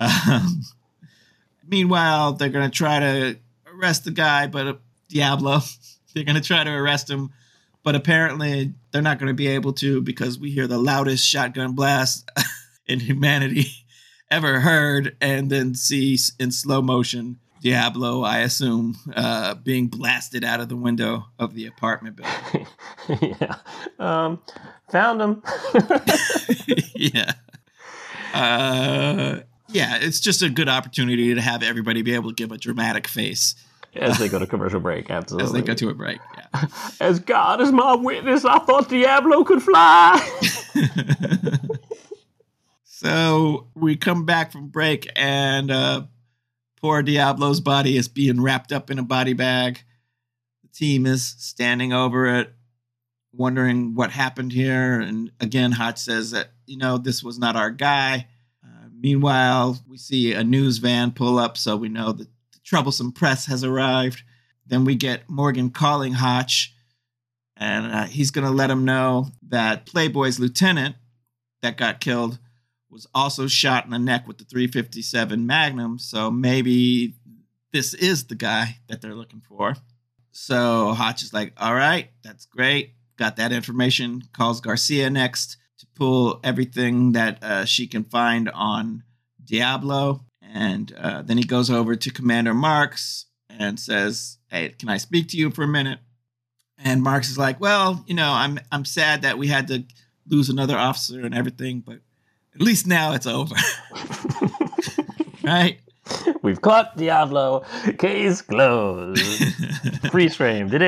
Um, meanwhile, they're going to try to arrest the guy, but uh, Diablo, they're going to try to arrest him, but apparently they're not going to be able to because we hear the loudest shotgun blast in humanity ever heard, and then see in slow motion. Diablo, I assume, uh, being blasted out of the window of the apartment building. yeah. Um, found him. yeah. Uh, yeah, it's just a good opportunity to have everybody be able to give a dramatic face As they go to commercial break, absolutely. as they go to a break. Yeah. As God is my witness, I thought Diablo could fly. so we come back from break, and uh, poor Diablo's body is being wrapped up in a body bag. The team is standing over it, wondering what happened here. And again, Hotch says that, you know, this was not our guy. Uh, meanwhile, we see a news van pull up, so we know that the troublesome press has arrived. Then we get Morgan calling Hotch, and uh, he's going to let him know that Playboy's lieutenant that got killed was also shot in the neck with the 357 Magnum. So maybe this is the guy that they're looking for. So Hotch is like, all right, that's great. Got that information. Calls Garcia next to pull everything that uh, she can find on Diablo. And uh, then he goes over to Commander Marks and says, hey, can I speak to you for a minute? And Marks is like, well, you know, I'm I'm sad that we had to lose another officer and everything, but at least now it's over. right? We've caught Diablo. Case closed. Freeze frame.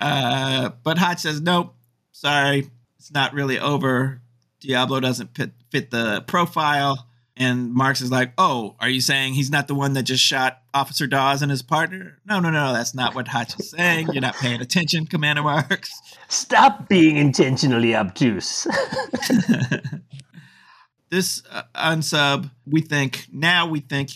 Uh, but Hotch says, nope, sorry, it's not really over. Diablo doesn't fit, fit the profile. And Marks is like, oh, are you saying he's not the one that just shot Officer Dawes and his partner? No, no, no, that's not what Hotch is saying. You're not paying attention, Commander Marks. Stop being intentionally obtuse. this uh, unsub, we think now we think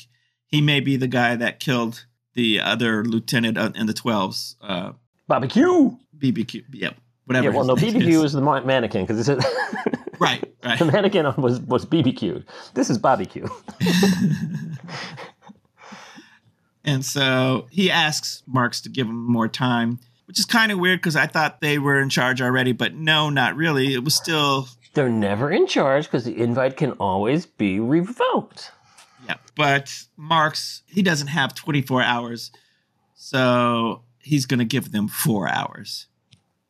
he may be the guy that killed the other lieutenant in the 12s, uh, Barbecue. BBQ. Yep, whatever. Yeah, well, no, BBQ is. is the mannequin because it's a right, right. the mannequin was was BBQ. This is barbecue. And so he asks Marks to give him more time, which is kind of weird because I thought they were in charge already, but no, not really. It was still, They're never in charge because the invite can always be revoked. yeah. But Marks, he doesn't have 24 hours. So he's going to give them four hours.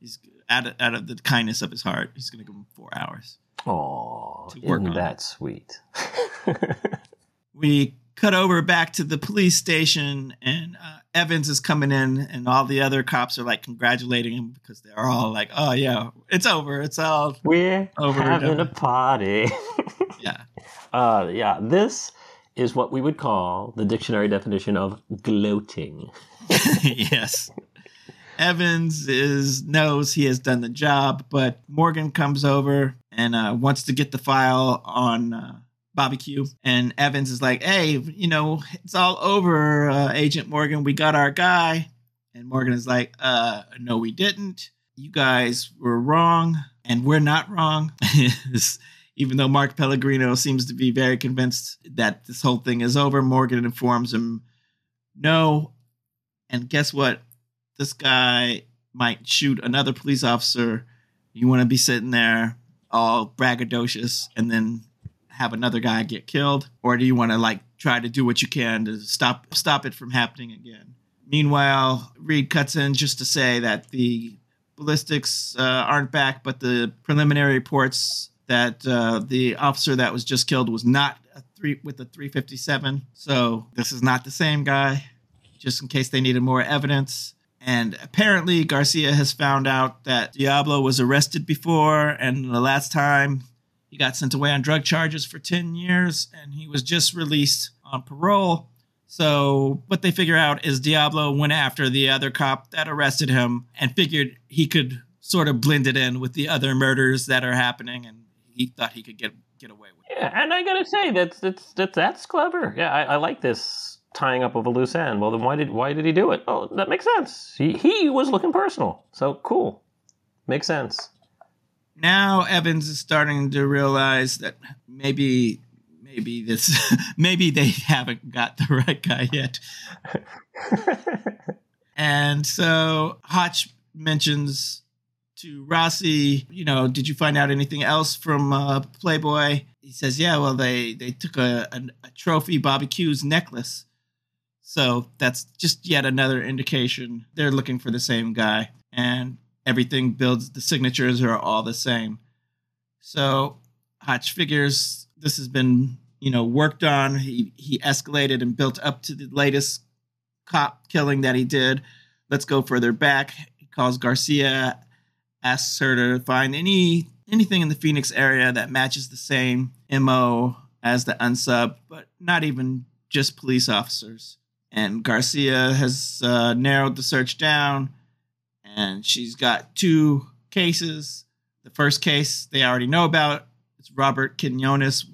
He's out of, out of the kindness of his heart, he's going to give him four hours. Oh, isn't that sweet? we cut over back to the police station and uh, evans is coming in and all the other cops are like congratulating him because they're all like oh yeah it's over it's all We're Over having a party. yeah uh, yeah, this is what we would call the dictionary definition of gloating. yes evans is knows he has done the job but morgan comes over and uh, wants to get the file on uh, barbecue and evans is like hey you know it's all over uh, agent morgan. We got our guy. And morgan is like uh no we didn't. You guys were wrong and we're not wrong. Even though mark pellegrino seems to be very convinced that this whole thing is over morgan informs him no. And guess what this guy might shoot another police officer. You want to be sitting there all braggadocious and then have another guy get killed? Or do you want to like try to do what you can to stop stop it from happening again? Meanwhile reid cuts in just to say that the ballistics uh, aren't back but the preliminary reports that uh, the officer that was just killed was not a three with a 357 so this is not the same guy. Just in case they needed more evidence and apparently, Garcia has found out that Diablo was arrested before, and the last time He got sent away on drug charges for 10 years and he was just released on parole. So, what they figure out is Diablo went after the other cop that arrested him and figured he could sort of blend it in with the other murders that are happening and he thought he could get get away with it. Yeah, and I gotta say that's that's that's, that's clever. Yeah, I, I like this tying up of a loose end. Well, then why did why did he do it? Oh, that makes sense. He he was looking personal, so cool. Makes sense. Now Evans is starting to realize that maybe maybe this maybe they haven't got the right guy yet. and so Hotch mentions to Rossi, you know, did you find out anything else from uh, Playboy? He says, yeah, well, they they took a, a, a trophy Q's necklace. So that's just yet another indication they're looking for the same guy. And everything builds, the signatures are all the same. So Hotch figures this has been, you know, worked on. He, he escalated and built up to the latest cop killing that he did. Let's go further back. He calls Garcia asks her to find any anything in the Phoenix area that matches the same MO as the unsub, but not even just police officers. And Garcia has uh, narrowed the search down, and she's got two cases. The first case they already know about. It's Robert Quinones,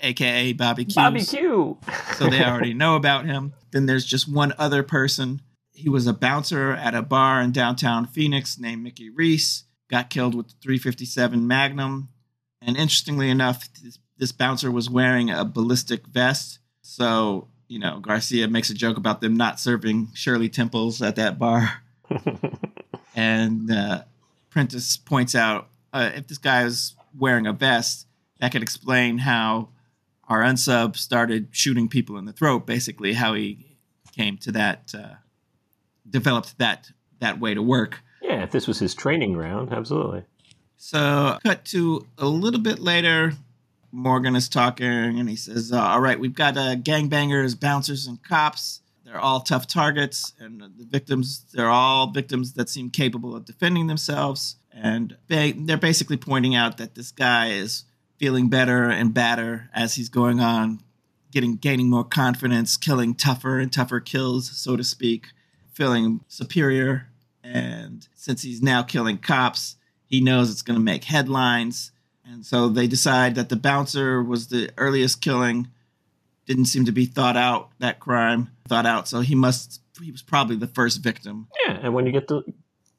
aka Bobby Q. Bobby Q. so they already know about him. Then there's just one other person he was a bouncer at a bar in downtown Phoenix named Mickey Reese. Got killed with the 357 Magnum. And interestingly enough, this, this bouncer was wearing a ballistic vest. So, you know, Garcia makes a joke about them not serving Shirley Temples at that bar. and uh, Prentiss points out uh, if this guy is wearing a vest, that could explain how our unsub started shooting people in the throat, basically, how he came to that. Uh, developed that that way to work. Yeah, if this was his training ground, absolutely. So, cut to a little bit later. Morgan is talking and he says, uh, All right, we've got uh, gangbangers, bouncers, and cops. They're all tough targets, and the victims, they're all victims that seem capable of defending themselves. And they, they're basically pointing out that this guy is feeling better and badder as he's going on, getting gaining more confidence, killing tougher and tougher kills, so to speak feeling superior. And since he's now killing cops, he knows it's going to make headlines. And so they decide that the bouncer was the earliest killing. Didn't seem to be thought out, that crime thought out. So he must, he was probably the first victim. Yeah. And when you get to,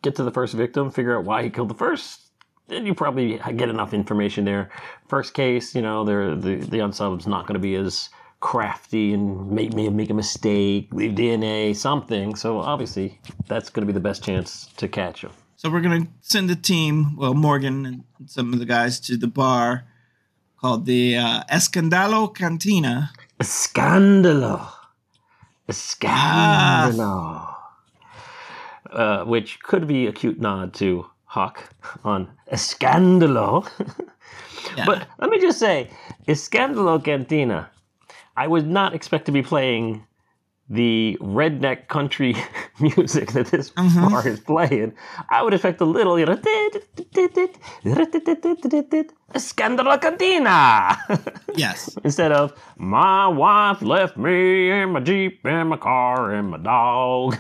get to the first victim, figure out why he killed the first, then you probably get enough information there. First case, you know, the, the unsub's not going to be as crafty and make me make a mistake, leave DNA, something. So obviously, that's going to be the best chance to catch him. So we're going to send a team, well, Morgan and some of the guys to the bar called the uh, Escandalo Cantina. Escandalo. Escandalo. Ah. Uh, which could be a cute nod to Huck on Escandalo. yeah. But let me just say, Escandalo Cantina I would not expect to be playing the redneck country music that this mm-hmm. bar is playing. I would expect a little, you know, Scandala Cantina. Yes. Instead of my wife left me and my Jeep and my car and my dog.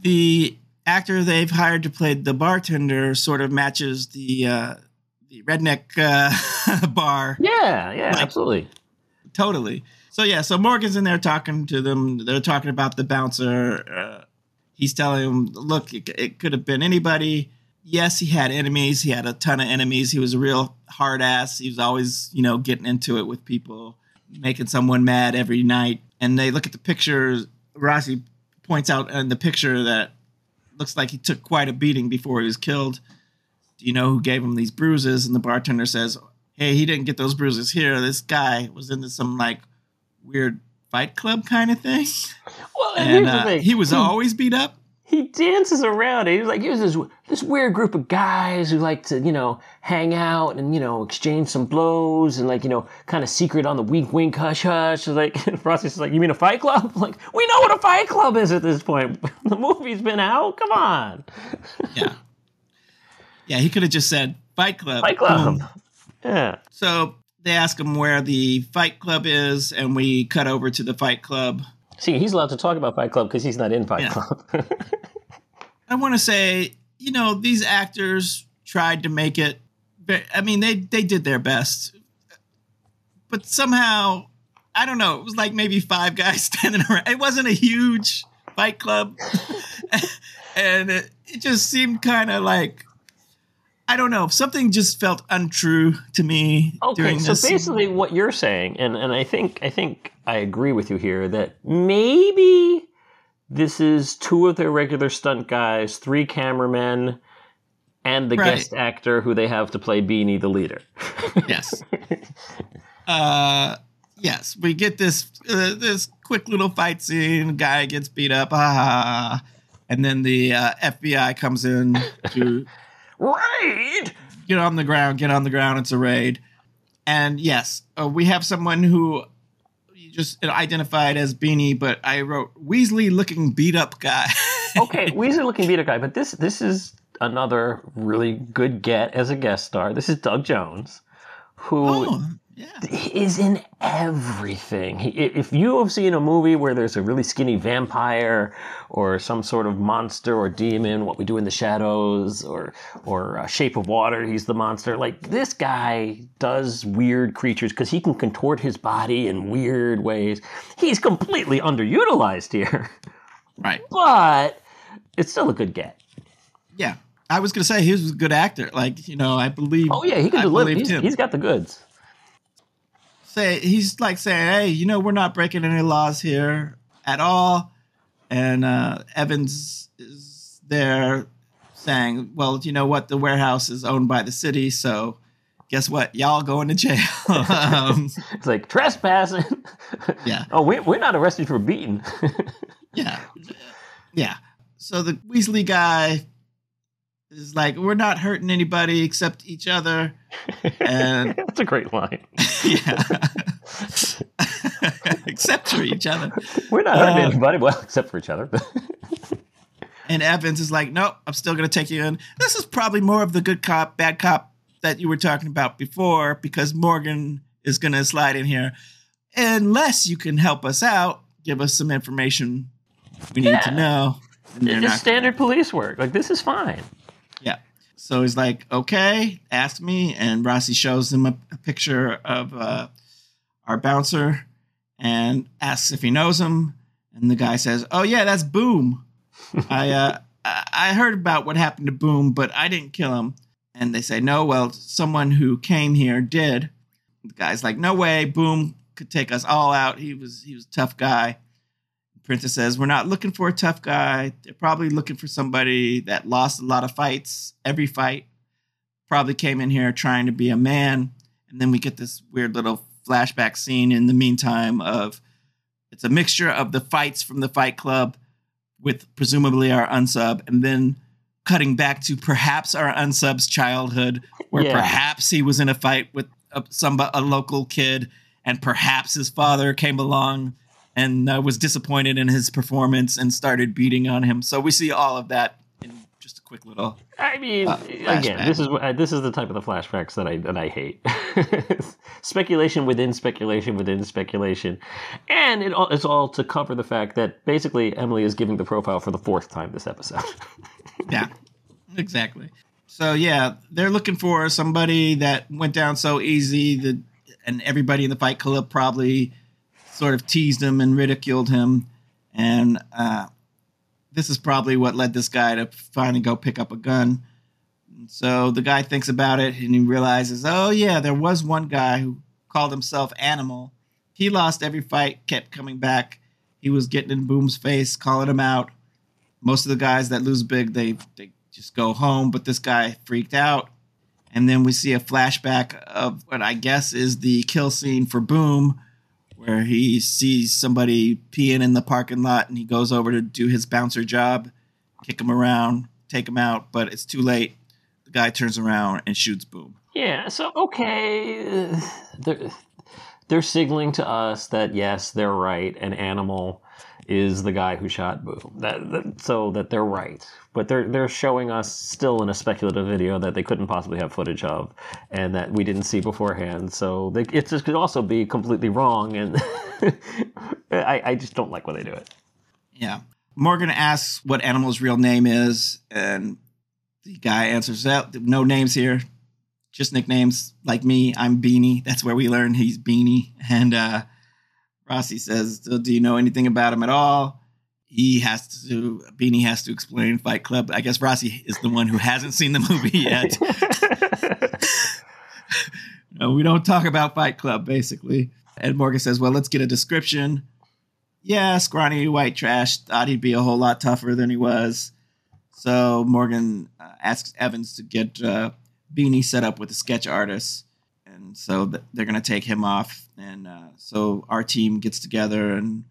the actor they've hired to play the bartender sort of matches the uh, the redneck uh, bar. Yeah, yeah, like, absolutely. Totally. So yeah, so Morgan's in there talking to them. They're talking about the bouncer. Uh, he's telling them, look, it, it could have been anybody. Yes, he had enemies. He had a ton of enemies. He was a real hard ass. He was always, you know, getting into it with people, making someone mad every night. And they look at the pictures. Rossi points out in the picture that looks like he took quite a beating before he was killed. Do you know who gave him these bruises? And the bartender says, Hey, he didn't get those bruises here. This guy was into some like weird fight club kind of thing. Well, and, uh, he was always beat up. He dances around. He's like, here's this this weird group of guys who like to, you know, hang out and you know exchange some blows and like you know kind of secret on the wink wink hush hush. Like Rossi's like, you mean a fight club? Like we know what a fight club is at this point. the movie's been out. Come on. yeah. Yeah, he could have just said Fight Club. Fight Club. Boom. Yeah. So they ask him where the fight club is, and we cut over to the fight club. See, he's allowed to talk about Fight Club because he's not in Fight Yeah. Club. I want to say, you know, these actors tried to make it. I mean, they they did their best, but somehow, I don't know. It was like maybe five guys standing around. It wasn't a huge fight club, and it, it just seemed kind of like. I don't know. Something just felt untrue to me. Okay, so basically what you're saying, and, and I think I think I agree with you here that maybe this is two of their regular stunt guys, three cameramen, and the Right. guest actor who they have to play Beanie the leader. yes. Uh, yes, we get this uh, this quick little fight scene. Guy gets beat up, ah, and then the uh, FBI comes in to right. get on the ground. Get on the ground. It's a raid, and yes, uh, we have someone who just identified as Beanie, but I wrote Weasley looking beat up guy. Okay, Weasley looking beat up guy, but this this is another really good get as a guest star. This is Doug Jones, who oh, yeah. is in everything. He, if you have seen a movie where there's a really skinny vampire or some sort of monster or demon, What We Do in the Shadows, or or uh, Shape of Water, he's the monster. Like this guy does weird creatures because he can contort his body in weird ways. He's completely underutilized here, Right. but it's still a good get. Yeah. I was gonna say he was a good actor. Like you know, I believe. Oh yeah, he can I deliver. He's, he's got the goods. Say he's like saying, "Hey, you know, we're not breaking any laws here at all." And uh, Evans is there saying, "Well, you know what? The warehouse is owned by the city, so guess what? Y'all going to jail." um, It's like trespassing. yeah, oh, we, we're not arrested for beating. yeah, yeah. So the Weasley guy is like, "We're not hurting anybody except each other," and That's a great line. yeah, except for each other. We're not hurting Uh, anybody, well, except for each other. And Evans is like, nope, I'm still going to take you in. This is probably more of the good cop, bad cop that you were talking about before because Morgan is going to slide in here. Unless you can help us out, give us some information we need to know. It's not- standard police work. Like, this is fine. Yeah. So he's like, okay, ask me. And Rossi shows him a, a picture of uh, our bouncer and asks if he knows him. And the guy says, oh, yeah, that's Boom. I, uh, I I heard about what happened to Boom, but I didn't kill him. And they say, no, well, someone who came here did. The guy's like, no way, Boom could take us all out. He was he was a tough guy. Prentiss says, we're not looking for a tough guy. They're probably looking for somebody that lost a lot of fights, every fight. Probably came in here trying to be a man. And then we get this weird little flashback scene in the meantime of it's a mixture of the fights from the fight club with presumably our unsub, and then cutting back to perhaps our unsub's childhood, where Yeah. perhaps he was in a fight with a, some a local kid, and perhaps his father came along and uh, was disappointed in his performance and started beating on him. So we see all of that in just a quick little. I mean, Uh, again, this is uh, this is the type of the flashbacks that I that I hate. speculation within speculation within speculation, and it all, it's all to cover the fact that basically Emily is giving the profile for the fourth time this episode. Yeah, exactly. So yeah, they're looking for somebody that went down so easy that, and everybody in the Fight Club probably sort of teased him and ridiculed him, and uh, this is probably what led this guy to finally go pick up a gun. So the guy thinks about it and he realizes, oh yeah, there was one guy who called himself Animal. He lost every fight, kept coming back. He was getting in Boom's face, calling him out most of the guys that lose big they they just go home but this guy freaked out and then we see a flashback of what i guess is the kill scene for boom where he sees somebody peeing in the parking lot and he goes over to do his bouncer job kick him around take him out but it's too late the guy turns around and shoots boom Yeah, so okay, uh, they're they're signaling to us that yes, they're right. An animal is the guy who shot Boo. That, that, so that they're right, but they're they're showing us still in a speculative video that they couldn't possibly have footage of, and that we didn't see beforehand. So they, it just could also be completely wrong, and I, I just don't like when they do it. Yeah. Morgan asks what animal's real name is, and the guy answers, "That no names here, just nicknames. Like me, I'm Beanie. That's where we learn he's Beanie." And uh, Rossi says, "Do you know anything about him at all?" He has to. Beanie has to explain Fight Club. I guess Rossi is the one who hasn't seen the movie yet. no, we don't talk about Fight Club, basically. And Morgan says, "Well, let's get a description." Yeah, scrawny white trash. Thought he'd be a whole lot tougher than he was. So Morgan uh, asks Evans to get uh, Beanie set up with a sketch artist, and so th- they're gonna take him off. And uh, so our team gets together, and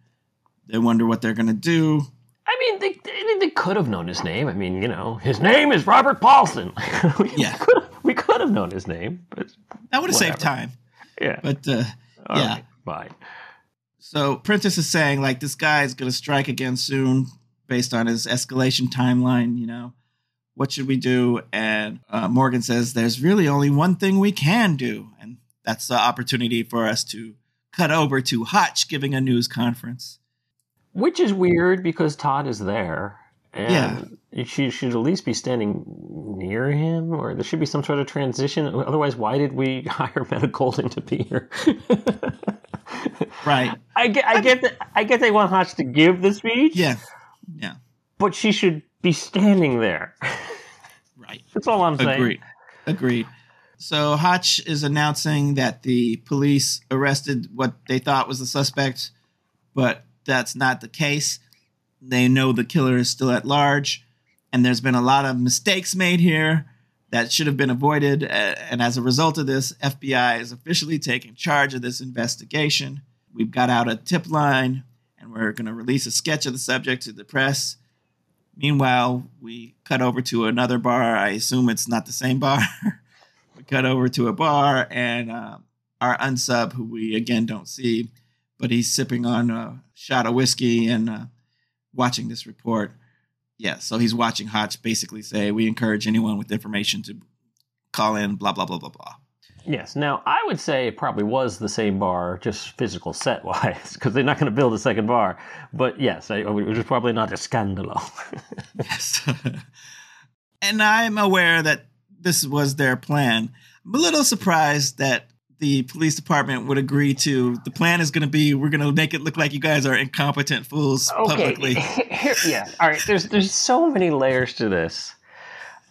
they wonder what they're gonna do. I mean, they, they, they could have known his name. I mean, you know, his name is Robert Paulson. we, Yeah. could have, we could have known his name, but That would have saved time. yeah, But uh, All yeah. right, fine. So Prentiss is saying like this guy is going to strike again soon, based on his escalation timeline. You know, what should we do? And uh, Morgan says there's really only one thing we can do, and that's the opportunity for us to cut over to Hotch giving a news conference. Which is weird because Todd is there. And she should at least be standing near him, or there should be some sort of transition. Otherwise, why did we hire Meta Golding to be here? Right? I get, I get that. I get they want Hotch to give the speech. Yeah. Yeah. but she should be standing there. Right. That's all I'm saying. Agreed. Agreed. So Hotch is announcing that the police arrested what they thought was the suspect, but that's not the case. They know the killer is still at large, and there's been a lot of mistakes made here that should have been avoided. uh, And as a result of this, FBI is officially taking charge of this investigation. We've got out a tip line, and we're going to release a sketch of the subject to the press. Meanwhile, we cut over to another bar. I assume it's not the same bar. we cut over to a bar, and uh, our unsub, who we again don't see, but he's sipping on a shot of whiskey and uh, watching this report. Yeah, so he's watching Hotch basically say, We encourage anyone with information to call in, blah, blah, blah, blah, blah. Yes. Now, I would say it probably was the same bar, just physical set wise, because they're not going to build a second bar. But yes, I, it was probably not a scandalo. Yes. and I'm aware that this was their plan. I'm a little surprised that the police department would agree to the plan is going to be we're going to make it look like you guys are incompetent fools publicly. Here, yeah. All right. There's there's so many layers to this.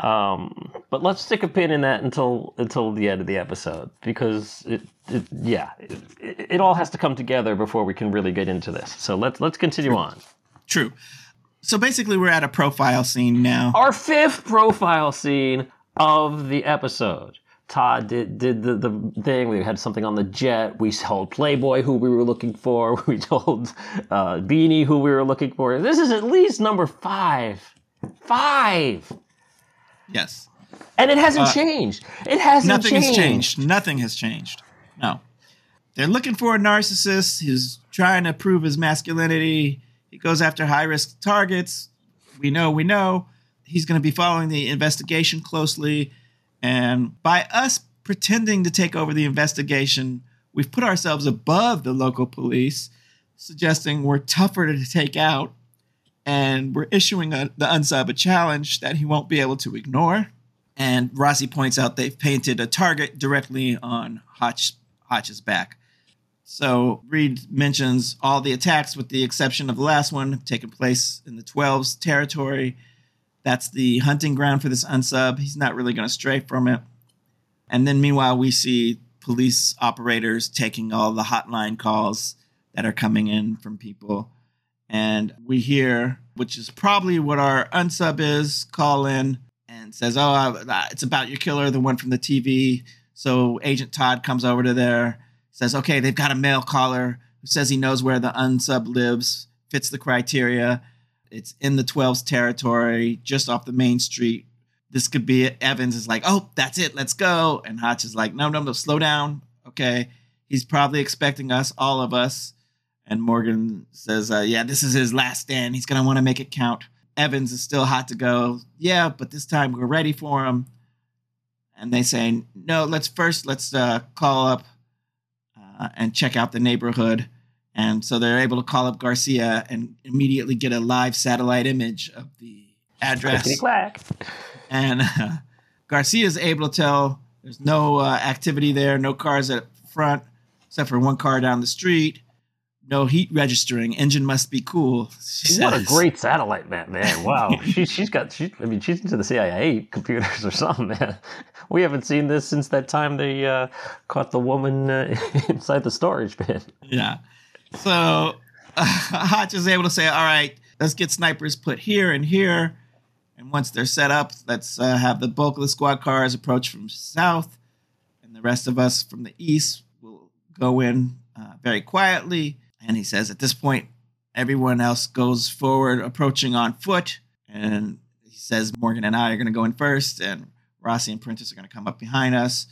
Um, but let's stick a pin in that until until the end of the episode because it, it yeah it, it, it all has to come together before we can really get into this. So let's let's continue on. True. So basically, we're at a profile scene now. Our fifth profile scene of the episode. Todd did did the, the thing. We had something on the jet. We told Playboy who we were looking for. We told uh, Beanie who we were looking for. This is at least number five. Five. Yes. And it hasn't Uh, changed. It hasn't changed. Nothing changed. has changed. Nothing has changed. No. They're looking for a narcissist who's trying to prove his masculinity. He goes after high risk targets. We know, we know. He's going to be following the investigation closely. And by us pretending to take over the investigation, we've put ourselves above the local police, suggesting we're tougher to take out. And we're issuing a, the unsub a challenge that he won't be able to ignore. And Rossi points out they've painted a target directly on Hotch, Hotch's back. So Reid mentions all the attacks, with the exception of the last one, have taken place in the 12's territory. That's the hunting ground for this unsub. He's not really going to stray from it. And then meanwhile, we see police operators taking all the hotline calls that are coming in from people. And we hear, which is probably what our unsub is, call in and says, "Oh, it's about your killer, the one from the TV." So Agent Todd comes over to there, says, "Okay, they've got a male caller who says he knows where the unsub lives, fits the criteria. It's in the 12's territory, just off the main street. This could be it." Evans is like, "Oh, that's it, let's go." And Hotch is like, "No, no, no, slow down. Okay, he's probably expecting us, all of us." And Morgan says, uh, "Yeah, this is his last stand. He's gonna want to make it count." Evans is still hot to go. Yeah, but this time we're ready for him. And they say, "No, let's first let's uh, call up uh, and check out the neighborhood." And so they're able to call up Garcia and immediately get a live satellite image of the address. Clack. And uh, Garcia is able to tell there's no uh, activity there, no cars at front, except for one car down the street. No heat registering. Engine must be cool. she What a great satellite, man! Man, wow. she, she's got. She, I mean, she's into the CIA computers or something, man. We haven't seen this since that time they uh, caught the woman uh, inside the storage bin. Yeah. So uh, Hotch is able to say, all right, let's get snipers put here and here. And once they're set up, let's uh, have the bulk of the squad cars approach from south. And the rest of us from the east will go in uh, very quietly. And he says, at this point, everyone else goes forward, approaching on foot. And he says, Morgan and I are going to go in first, and Rossi and Prentiss are going to come up behind us.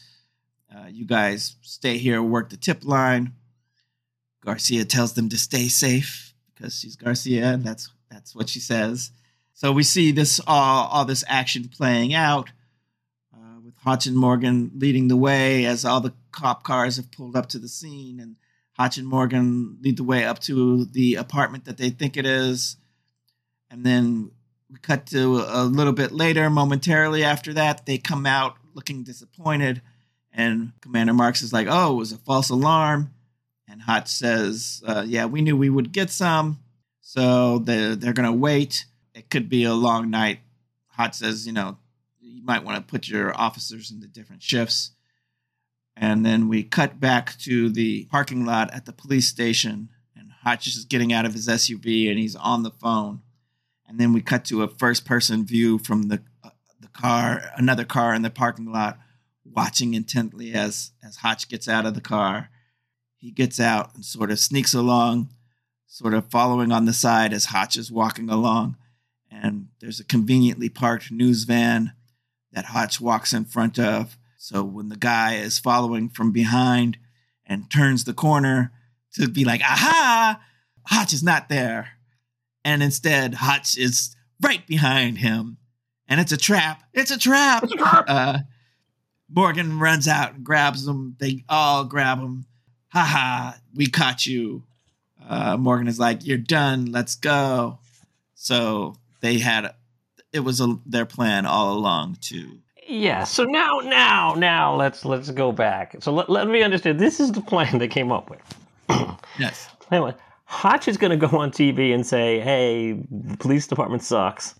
Uh, you guys stay here, work the tip line. Garcia tells them to stay safe because she's Garcia, and that's that's what she says. So we see this all all this action playing out uh, with Hotch and Morgan leading the way as all the cop cars have pulled up to the scene, and Hotch and Morgan lead the way up to the apartment that they think it is, and then we cut to a little bit later, momentarily after that, they come out looking disappointed, and Commander Marks is like, "Oh, it was a false alarm." And Hotch says, uh, "Yeah, we knew we would get some, so they're they're gonna wait. It could be a long night." Hotch says, "You know, you might want to put your officers into different shifts." And then we cut back to the parking lot at the police station, and Hotch is getting out of his SUV, and he's on the phone. And then we cut to a first-person view from the uh, the car, another car in the parking lot, watching intently as as Hotch gets out of the car he gets out and sort of sneaks along, sort of following on the side as Hotch is walking along. And there's a conveniently parked news van that Hotch walks in front of. So when the guy is following from behind and turns the corner to be like, aha, Hotch is not there. And instead, Hotch is right behind him. And it's a trap. It's a trap. Uh, Morgan runs out and grabs them. They all grab him haha, we caught you. Uh, Morgan is like, you're done. Let's go. So they had, it was a, their plan all along to. Yeah. So now, now, now, let's let's go back. So let, let me understand. This is the plan they came up with. Yes. Anyway, Hotch is going to go on TV and say, "Hey, the police department sucks.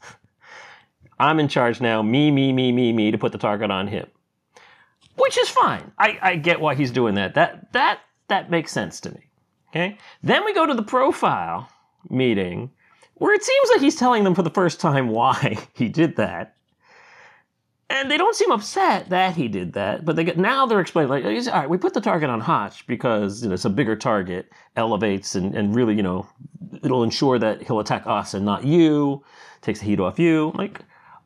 I'm in charge now. Me, me, me, me, me to put the target on him." Which is fine. I, I get why he's doing that. That that that makes sense to me. Okay. Then we go to the profile meeting, where it seems like he's telling them for the first time why he did that. And they don't seem upset that he did that, but they get now they're explaining like, all right, we put the target on Hotch because you know it's a bigger target, elevates and, and really you know it'll ensure that he'll attack us and not you, takes the heat off you. Like,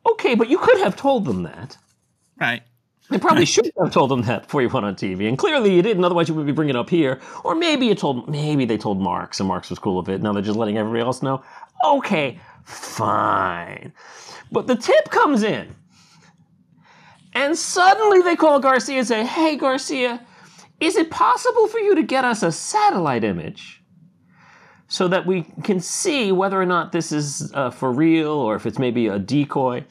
okay, but you could have told them that. Right. They probably should have told them that before you went on TV, and clearly you didn't. Otherwise, you would be bringing it up here, or maybe you told maybe they told Marks, and Marks was cool with it. Now they're just letting everybody else know. Okay, fine, but the tip comes in, and suddenly they call Garcia and say, "Hey, Garcia, is it possible for you to get us a satellite image?" So that we can see whether or not this is uh, for real or if it's maybe a decoy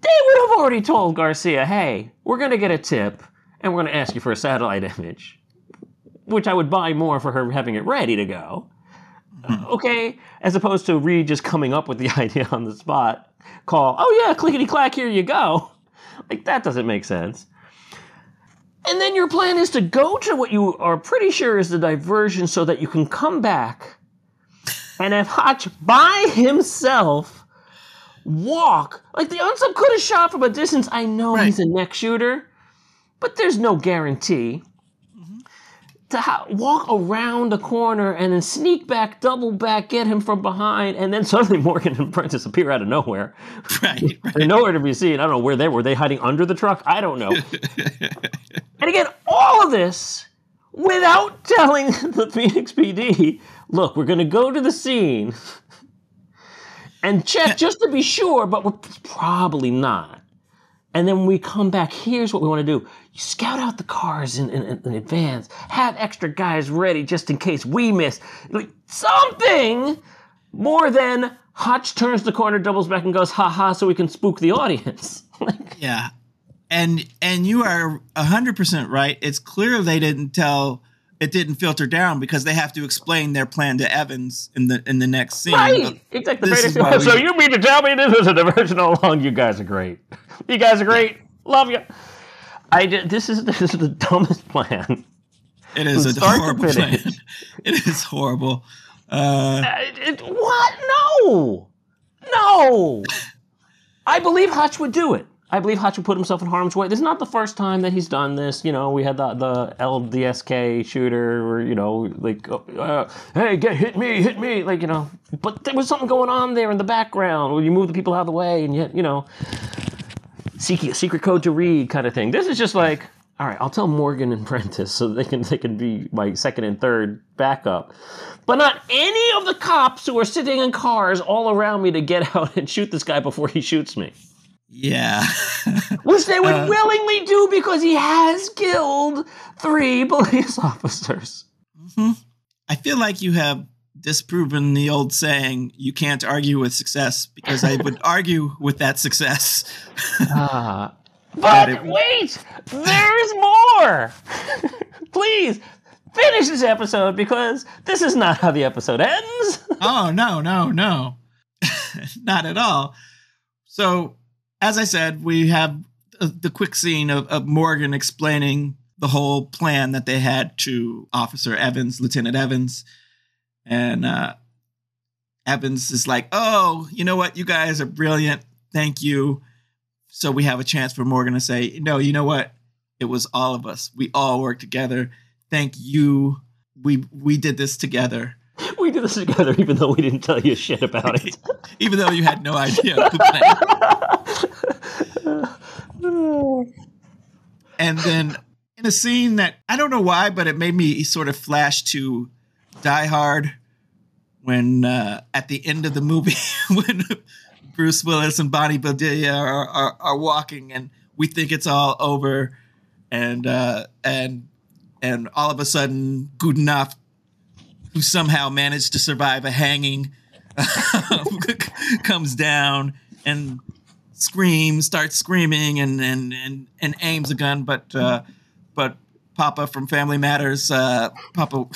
they would have already told Garcia, hey, we're going to get a tip and we're going to ask you for a satellite image, which I would buy more for her having it ready to go. Uh, okay? As opposed to Reid just coming up with the idea on the spot, call, oh yeah, clickety clack, here you go. Like, that doesn't make sense. And then your plan is to go to what you are pretty sure is the diversion so that you can come back and have Hotch by himself walk. Like the unsub could have shot from a distance. I know Right. he's a neck shooter, but there's no guarantee. To ha- walk around the corner and then sneak back, double back, get him from behind, and then suddenly Morgan and Prentiss appear out of nowhere. Right. They're nowhere to be seen. I don't know where they were. They hiding under the truck? I don't know. and again, all of this without telling the Phoenix PD, look, we're going to go to the scene and check just to be sure, but we're probably not. And then when we come back, here's what we want to do. You scout out the cars in, in, in advance. Have extra guys ready just in case we miss. Like, something more than Hotch turns the corner, doubles back, and goes, ha ha, so we can spook the audience. like, Yeah. And and you are hundred percent right. It's clear they didn't tell it didn't filter down because they have to explain their plan to Evans in the in the next scene. right. Exactly. This is why we- So you mean to tell me this was a diversion all along? You guys are great. You guys are great. Love you. I did, this is this is the dumbest plan. It is From a horrible plan. It is horrible. Uh, Uh, it- what? No, no. I believe Hotch would do it. I believe Hotch put himself in harm's way. This is not the first time that he's done this. You know, we had the the LDSK shooter, where you know, like, uh, hey, get hit me, hit me, like you know. But there was something going on there in the background where you move the people out of the way, and yet you know, secret secret code to read kind of thing. This is just like, all right, I'll tell Morgan and Prentiss so they can they can be my second and third backup, but not any of the cops who are sitting in cars all around me to get out and shoot this guy before he shoots me. Yeah. Which they would Uh. willingly do because he has killed three police officers. I feel like you have disproven the old saying, you can't argue with success, because I would argue with that success. But but it- wait, there's more. Please finish this episode because this is not how the episode ends. oh, no, no, no. Not at all. So, as I said, we have uh, the quick scene of, of Morgan explaining the whole plan that they had to Officer Evans, Lieutenant Evans. And uh, Evans is like, oh, you know what? You guys are brilliant. Thank you. So we have a chance for Morgan to say, no, you know what? It was all of us. We all worked together. Thank you. We we did this together. We did this together, even though we didn't tell you shit about it. Even though you had no idea. And then in a scene that I don't know why, but it made me sort of flash to Die Hard when uh, at the end of the movie when Bruce Willis and Bonnie Bedelia are, are, are walking and we think it's all over and uh, and and all of a sudden Godunov who somehow managed to survive a hanging comes down and screams, starts screaming, and and and, and aims a gun, but uh, but Papa from Family Matters, uh, Papa,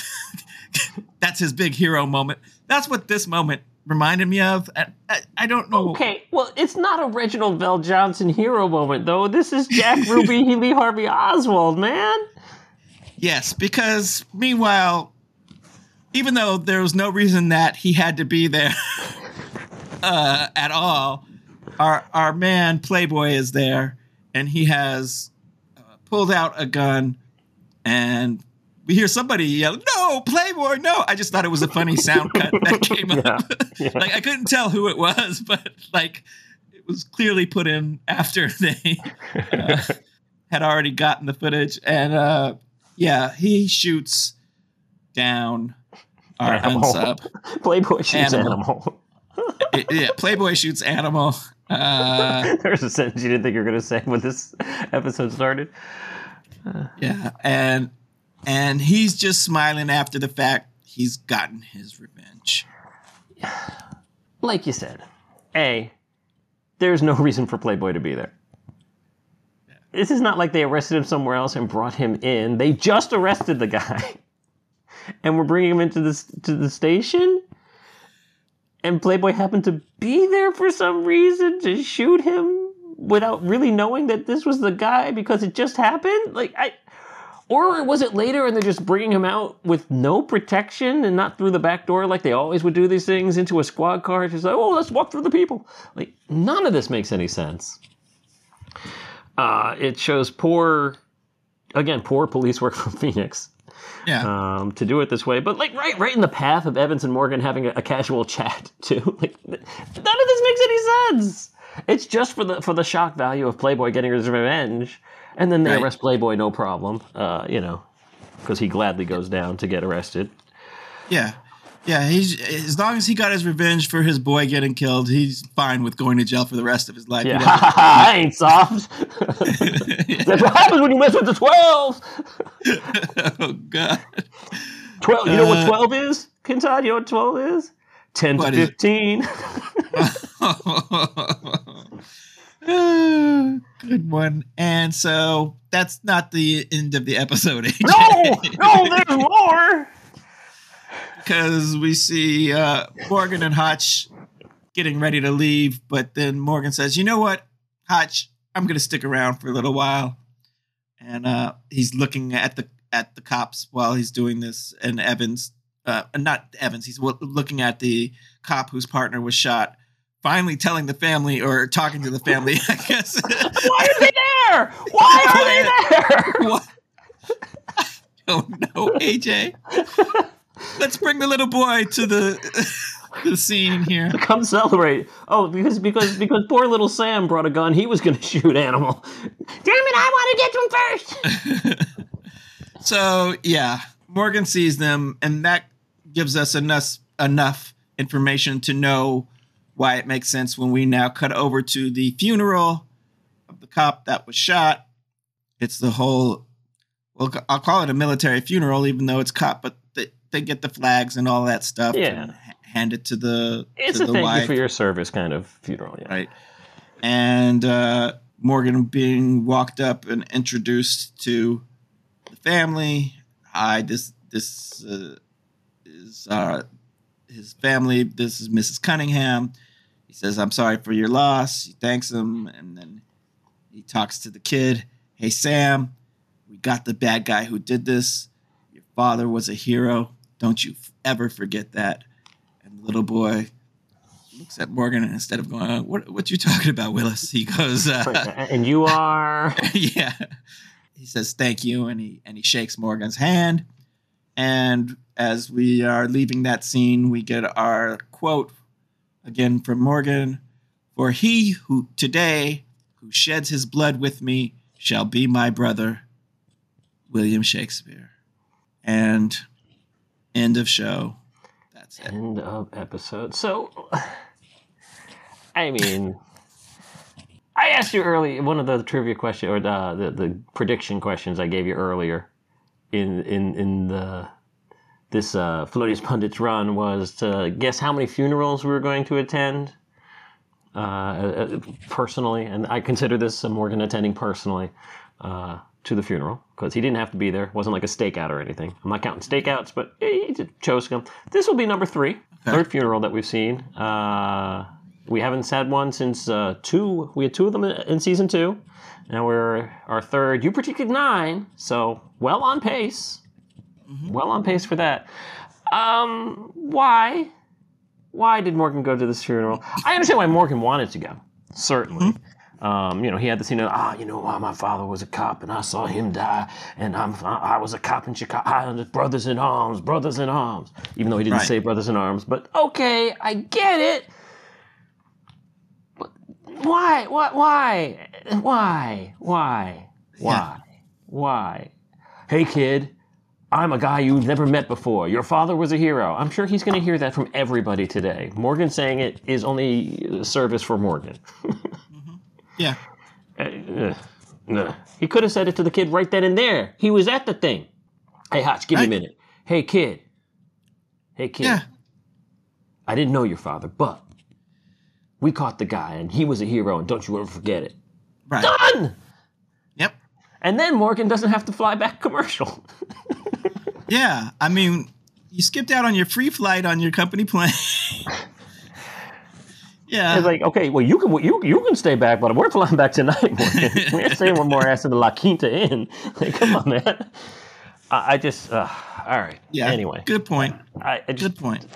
that's his big hero moment. That's what this moment reminded me of. I, I, I don't know. Okay, well, it's not a Reginald VelJohnson hero moment, though. This is Jack Ruby, Lee Harvey Oswald, man. Yes, because meanwhile, even though there was no reason that he had to be there uh, at all, our our man Playboy is there, and he has uh, pulled out a gun, and we hear somebody yell, "No, Playboy, no!" I just thought it was a funny sound cut that came up. Yeah, like I couldn't tell who it was, but like it was clearly put in after they uh, had already gotten the footage, and uh, yeah, he shoots down our Animal. unsub. Playboy shoots Animal. animal. Yeah, Playboy shoots animal. Uh, There's a sentence you didn't think you were going to say when this episode started. yeah, and and he's just smiling after the fact he's gotten his revenge. Like you said, A, there's no reason for Playboy to be there. This is not like they arrested him somewhere else and brought him in. They just arrested the guy. And we're bringing him into this to the station. And Playboy happened to be there for some reason to shoot him without really knowing that this was the guy because it just happened. Like I, or was it later and they're just bringing him out with no protection and not through the back door like they always would do these things into a squad car? Just like, oh, let's walk through the people. Like none of this makes any sense. Uh, it shows poor, again, poor police work from Phoenix Yeah, um, to do it this way. But like right, right in the path of Evans and Morgan having a, a casual chat too. Like none of this makes any sense. It's just for the for the shock value of Playboy getting his revenge, and then they Right. arrest Playboy, no problem. Uh, you know, because he gladly goes down to get arrested. Yeah. Yeah, he's as long as he got his revenge for his boy getting killed, he's fine with going to jail for the rest of his life. Yeah, I ain't soft. That's what happens when you mess with the twelve. oh God. Twelve. You know what uh, twelve is, Kantad? You know what twelve is? Ten to fifteen. Good one. And so that's not the end of the episode. AJ. No, no, there's more because we see uh, Morgan and Hotch getting ready to leave, but then Morgan says, "You know what, Hotch, I'm going to stick around for a little while." And uh, he's looking at the at the cops while he's doing this, and Evans, uh, not Evans, he's looking at the cop whose partner was shot. Finally, telling the family or talking to the family, I guess. Why are they there? Why are they there? What? I don't know, AJ. Let's bring the little boy to the the scene here. Come celebrate. Oh, because because because poor little Sam brought a gun. He was going to shoot Animal. Damn it! I want to get them first. so yeah, Morgan sees them, and that gives us enough enough information to know why it makes sense when we now cut over to the funeral of the cop that was shot. It's the whole. Well, I'll call it a military funeral, even though it's cop, but they get the flags and all that stuff. Yeah. hand it to the. It's to a the thank wife. you for your service kind of funeral. Yeah. Right. And uh, Morgan being walked up and introduced to the family. Hi, this this uh, is uh, his family. This is Mrs. Cunningham. He says, "I'm sorry for your loss." He thanks him, and then he talks to the kid. Hey, Sam, we got the bad guy who did this. Your father was a hero. Don't you ever forget that. And the little boy looks at Morgan and instead of going, uh, "What what you talking about, Willis?" He goes, uh, "And you are." yeah. He says, "Thank you," and he and he shakes Morgan's hand. And as we are leaving that scene, we get our quote again from Morgan: "For he who today who sheds his blood with me shall be my brother." William Shakespeare. And End of show. That's it. End of episode. So, I mean, I asked you early one of the trivia questions or the, the, the prediction questions I gave you earlier in in in the this uh, Pundits run was to guess how many funerals we were going to attend uh, uh personally, and I consider this a Morgan attending personally. Uh, to the funeral because he didn't have to be there. It wasn't like a stakeout or anything. I'm not counting stakeouts, but he chose to come. This will be number three, okay. third funeral that we've seen. Uh, we haven't had one since uh, two. We had two of them in season two. Now we're our third. You predicted nine, so well on pace. Mm-hmm. Well on pace for that. Um, why? Why did Morgan go to this funeral? I understand why Morgan wanted to go. Certainly. Mm-hmm. Um, you know, he had the scene of, ah, you know, my father was a cop and I saw him die, and I'm, I was a cop in Chicago. I, brothers in arms, brothers in arms. Even though he didn't right. say brothers in arms, but okay, I get it. But why, what, why, why, why, why, why? Hey, kid, I'm a guy you've never met before. Your father was a hero. I'm sure he's going to hear that from everybody today. Morgan saying it is only service for Morgan. Yeah. Uh, uh, he could have said it to the kid right then and there. He was at the thing. Hey, Hotch, give me a minute. Hey, kid. Hey, kid. Yeah. I didn't know your father, but we caught the guy, and he was a hero, and don't you ever forget it. Right. Done! Yep. And then Morgan doesn't have to fly back commercial. yeah. I mean, you skipped out on your free flight on your company plane. Yeah. It's like, okay, well, you can you you can stay back, but we're flying back tonight. we're staying one more ass in the La Quinta Inn. Like, come on, man. I, I just, uh, all right. Yeah. Anyway. Good point. I, I just, good point.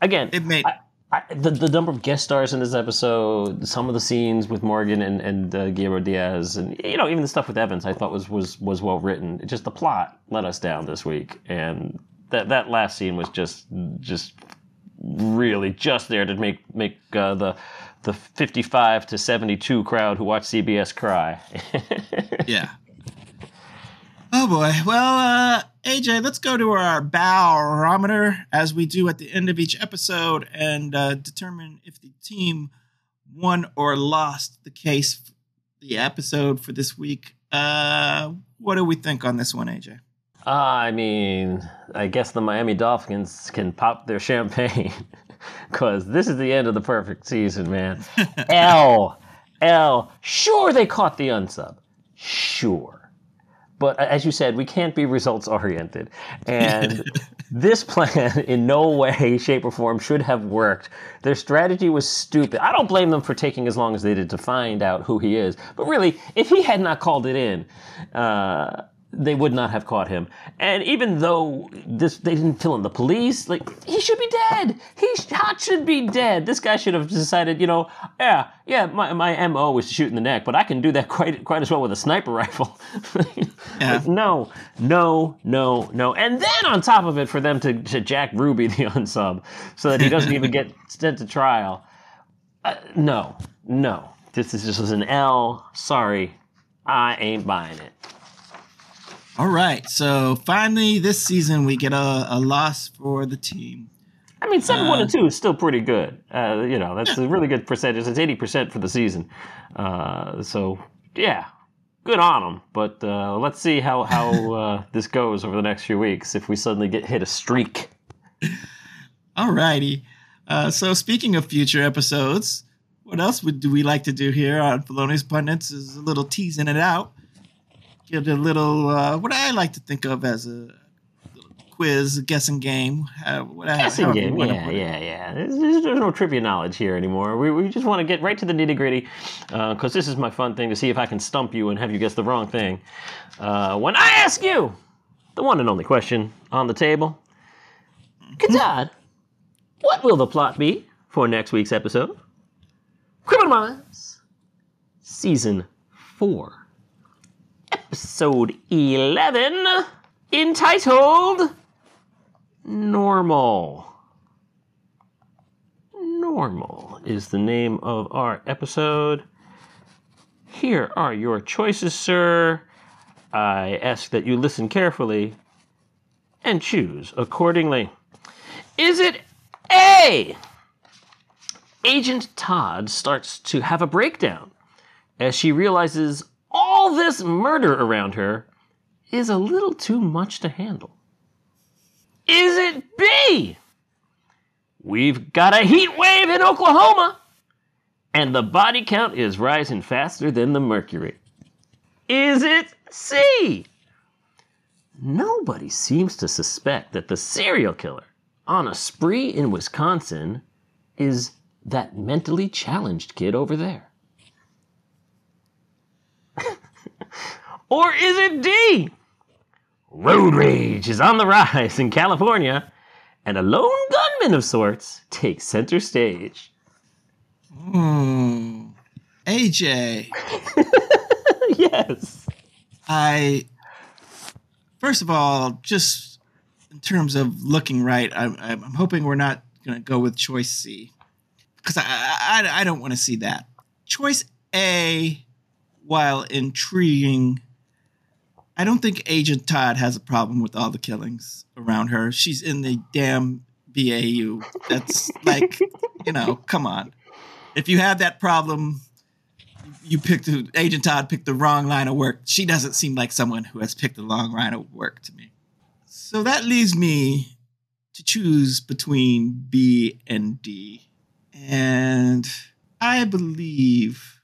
Again, it made. I, the, the number of guest stars in this episode, some of the scenes with Morgan and, and uh, Guillermo Diaz, and you know even the stuff with Evans, I thought was was was well written. Just the plot let us down this week, and that that last scene was just just really just there to make make uh, the the 55 to 72 crowd who watch CBS cry. yeah. Oh boy. Well, uh, AJ, let's go to our barometer as we do at the end of each episode and uh, determine if the team won or lost the case, the episode for this week. Uh, what do we think on this one, AJ? Uh, I mean, I guess the Miami Dolphins can pop their champagne because this is the end of the perfect season, man. L, L. Sure, they caught the unsub. Sure. But as you said, we can't be results oriented. And this plan, in no way, shape, or form, should have worked. Their strategy was stupid. I don't blame them for taking as long as they did to find out who he is. But really, if he had not called it in, uh, they would not have caught him. And even though this, they didn't fill in the police, like he should be dead. He Hotch should be dead. This guy should have decided, you know, yeah, yeah, my, my mo is to shoot in the neck, but I can do that quite quite as well with a sniper rifle. yeah. Like, no, no, no, no. And then on top of it, for them to, to Jack Ruby the unsub, so that he doesn't even get sent to trial. Uh, no, no. This is just an L. Sorry, I ain't buying it. All right. So finally, this season, we get a, a loss for the team. I mean, seven uh, one and two is still pretty good. Uh, you know, that's a really good percentage. It's eighty percent for the season. Uh, so yeah, good on them. But uh, let's see how how uh, this goes over the next few weeks. If we suddenly get hit a streak. All righty. Uh, so speaking of future episodes, what else would do we like to do here on Felonious Pundits? Is a little teasing it out get a little uh, what I like to think of as a quiz, a guessing game. Uh, guessing game, yeah, yeah, yeah. There's, there's, no trivia knowledge here anymore. We, we just want to get right to the nitty gritty because uh, this is my fun thing to see if I can stump you and have you guess the wrong thing. Uh, when I ask you the one and only question on the table, Kantad, what will the plot be for next week's episode? Criminal Minds, Season 4 episode 11 entitled Normal. Normal is the name of our episode. Here are your choices, sir. I ask that you listen carefully and choose accordingly. Is it A? Agent Todd starts to have a breakdown as she realizes all this murder around her is a little too much to handle. Is it B? We've got a heat wave in Oklahoma, and the body count is rising faster than the mercury. Is it C? Nobody seems to suspect that the serial killer on a spree in Wisconsin is that mentally challenged kid over there. Or is it D? Road rage is on the rise in California, and a lone gunman of sorts takes center stage. Hmm. AJ. yes. I. First of all, just in terms of looking right, I'm, I'm hoping we're not going to go with choice C. Because I, I, I don't want to see that. Choice A, while intriguing, I don't think Agent Todd has a problem with all the killings around her. She's in the damn BAU. That's like, you know, come on. If you have that problem, you picked Agent Todd picked the wrong line of work. She doesn't seem like someone who has picked the wrong line of work to me. So that leaves me to choose between B and D. And I believe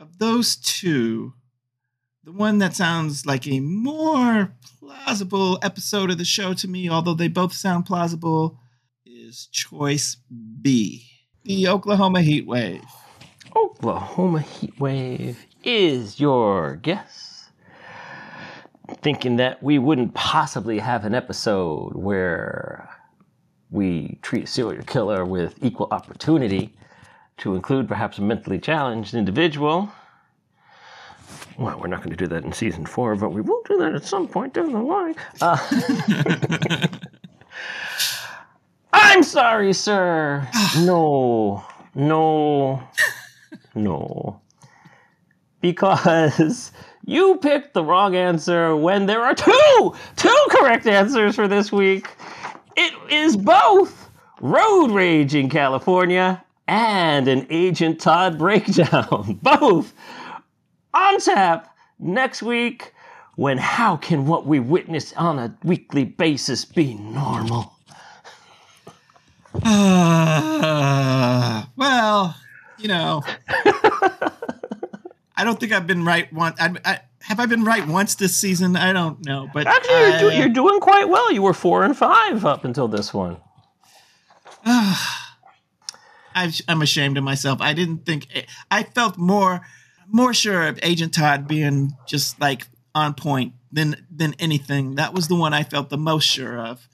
of those two, the one that sounds like a more plausible episode of the show to me, although they both sound plausible, is choice B the Oklahoma heat wave. Oklahoma heat wave is your guess. Thinking that we wouldn't possibly have an episode where we treat a serial killer with equal opportunity to include perhaps a mentally challenged individual well, we're not going to do that in season four, but we will do that at some point down the line. Uh, I'm sorry, sir. no, no, no. Because You picked the wrong answer when there are two, two correct answers for this week. It is both road rage in California and an Agent Todd breakdown. both on tap next week when how can what we witness on a weekly basis be normal? Uh, well, you know, I don't think I've been right once. I, I, have I been right once this season? I don't know, but Actually, you're, do- you're doing quite well. You were four and five up until this one. I, I'm ashamed of myself. I didn't think I felt more more sure of Agent Todd being just like on point than than anything. That was the one I felt the most sure of.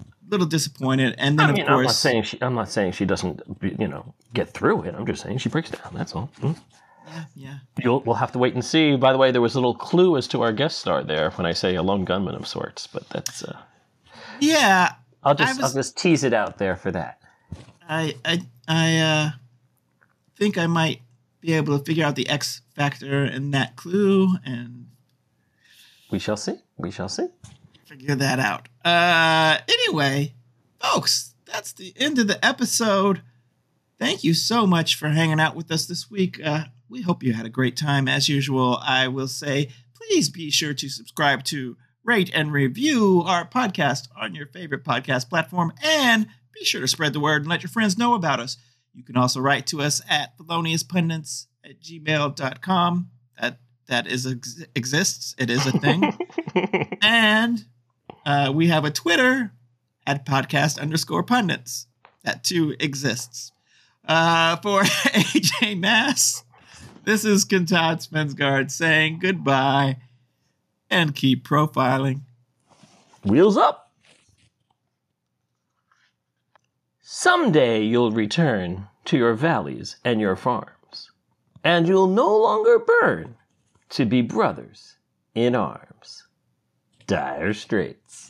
A little disappointed, and then I mean, of I'm not course, saying she. I'm not saying she doesn't, you know, get through it. I'm just saying she breaks down. That's all. Mm. yeah, yeah. You'll, we'll have to wait and see. By the way, there was a little clue as to our guest star there when I say a lone gunman of sorts, but that's. Uh, Yeah, I'll just was- I'll just tease it out there for that. I I I uh, think I might be able to figure out the X factor in that clue and We shall see. We shall see. figure that out. Uh, anyway, folks, that's the end of the episode. Thank you so much for hanging out with us this week. Uh, we hope you had a great time. As usual, I will say, please be sure to subscribe to, rate, and review our podcast on your favorite podcast platform, and be sure to spread the word and let your friends know about us. You can also write to us at feloniouspundits at gmail.com. That that is ex- exists. It is a thing. and uh, we have a Twitter at podcast underscore pundits. That too exists. Uh, for AJ Mass, this is Kantad Svendsgaard saying goodbye and keep profiling. Wheels up. Someday you'll return to your valleys and your farms, and you'll no longer burn to be brothers in arms. Dire Straits.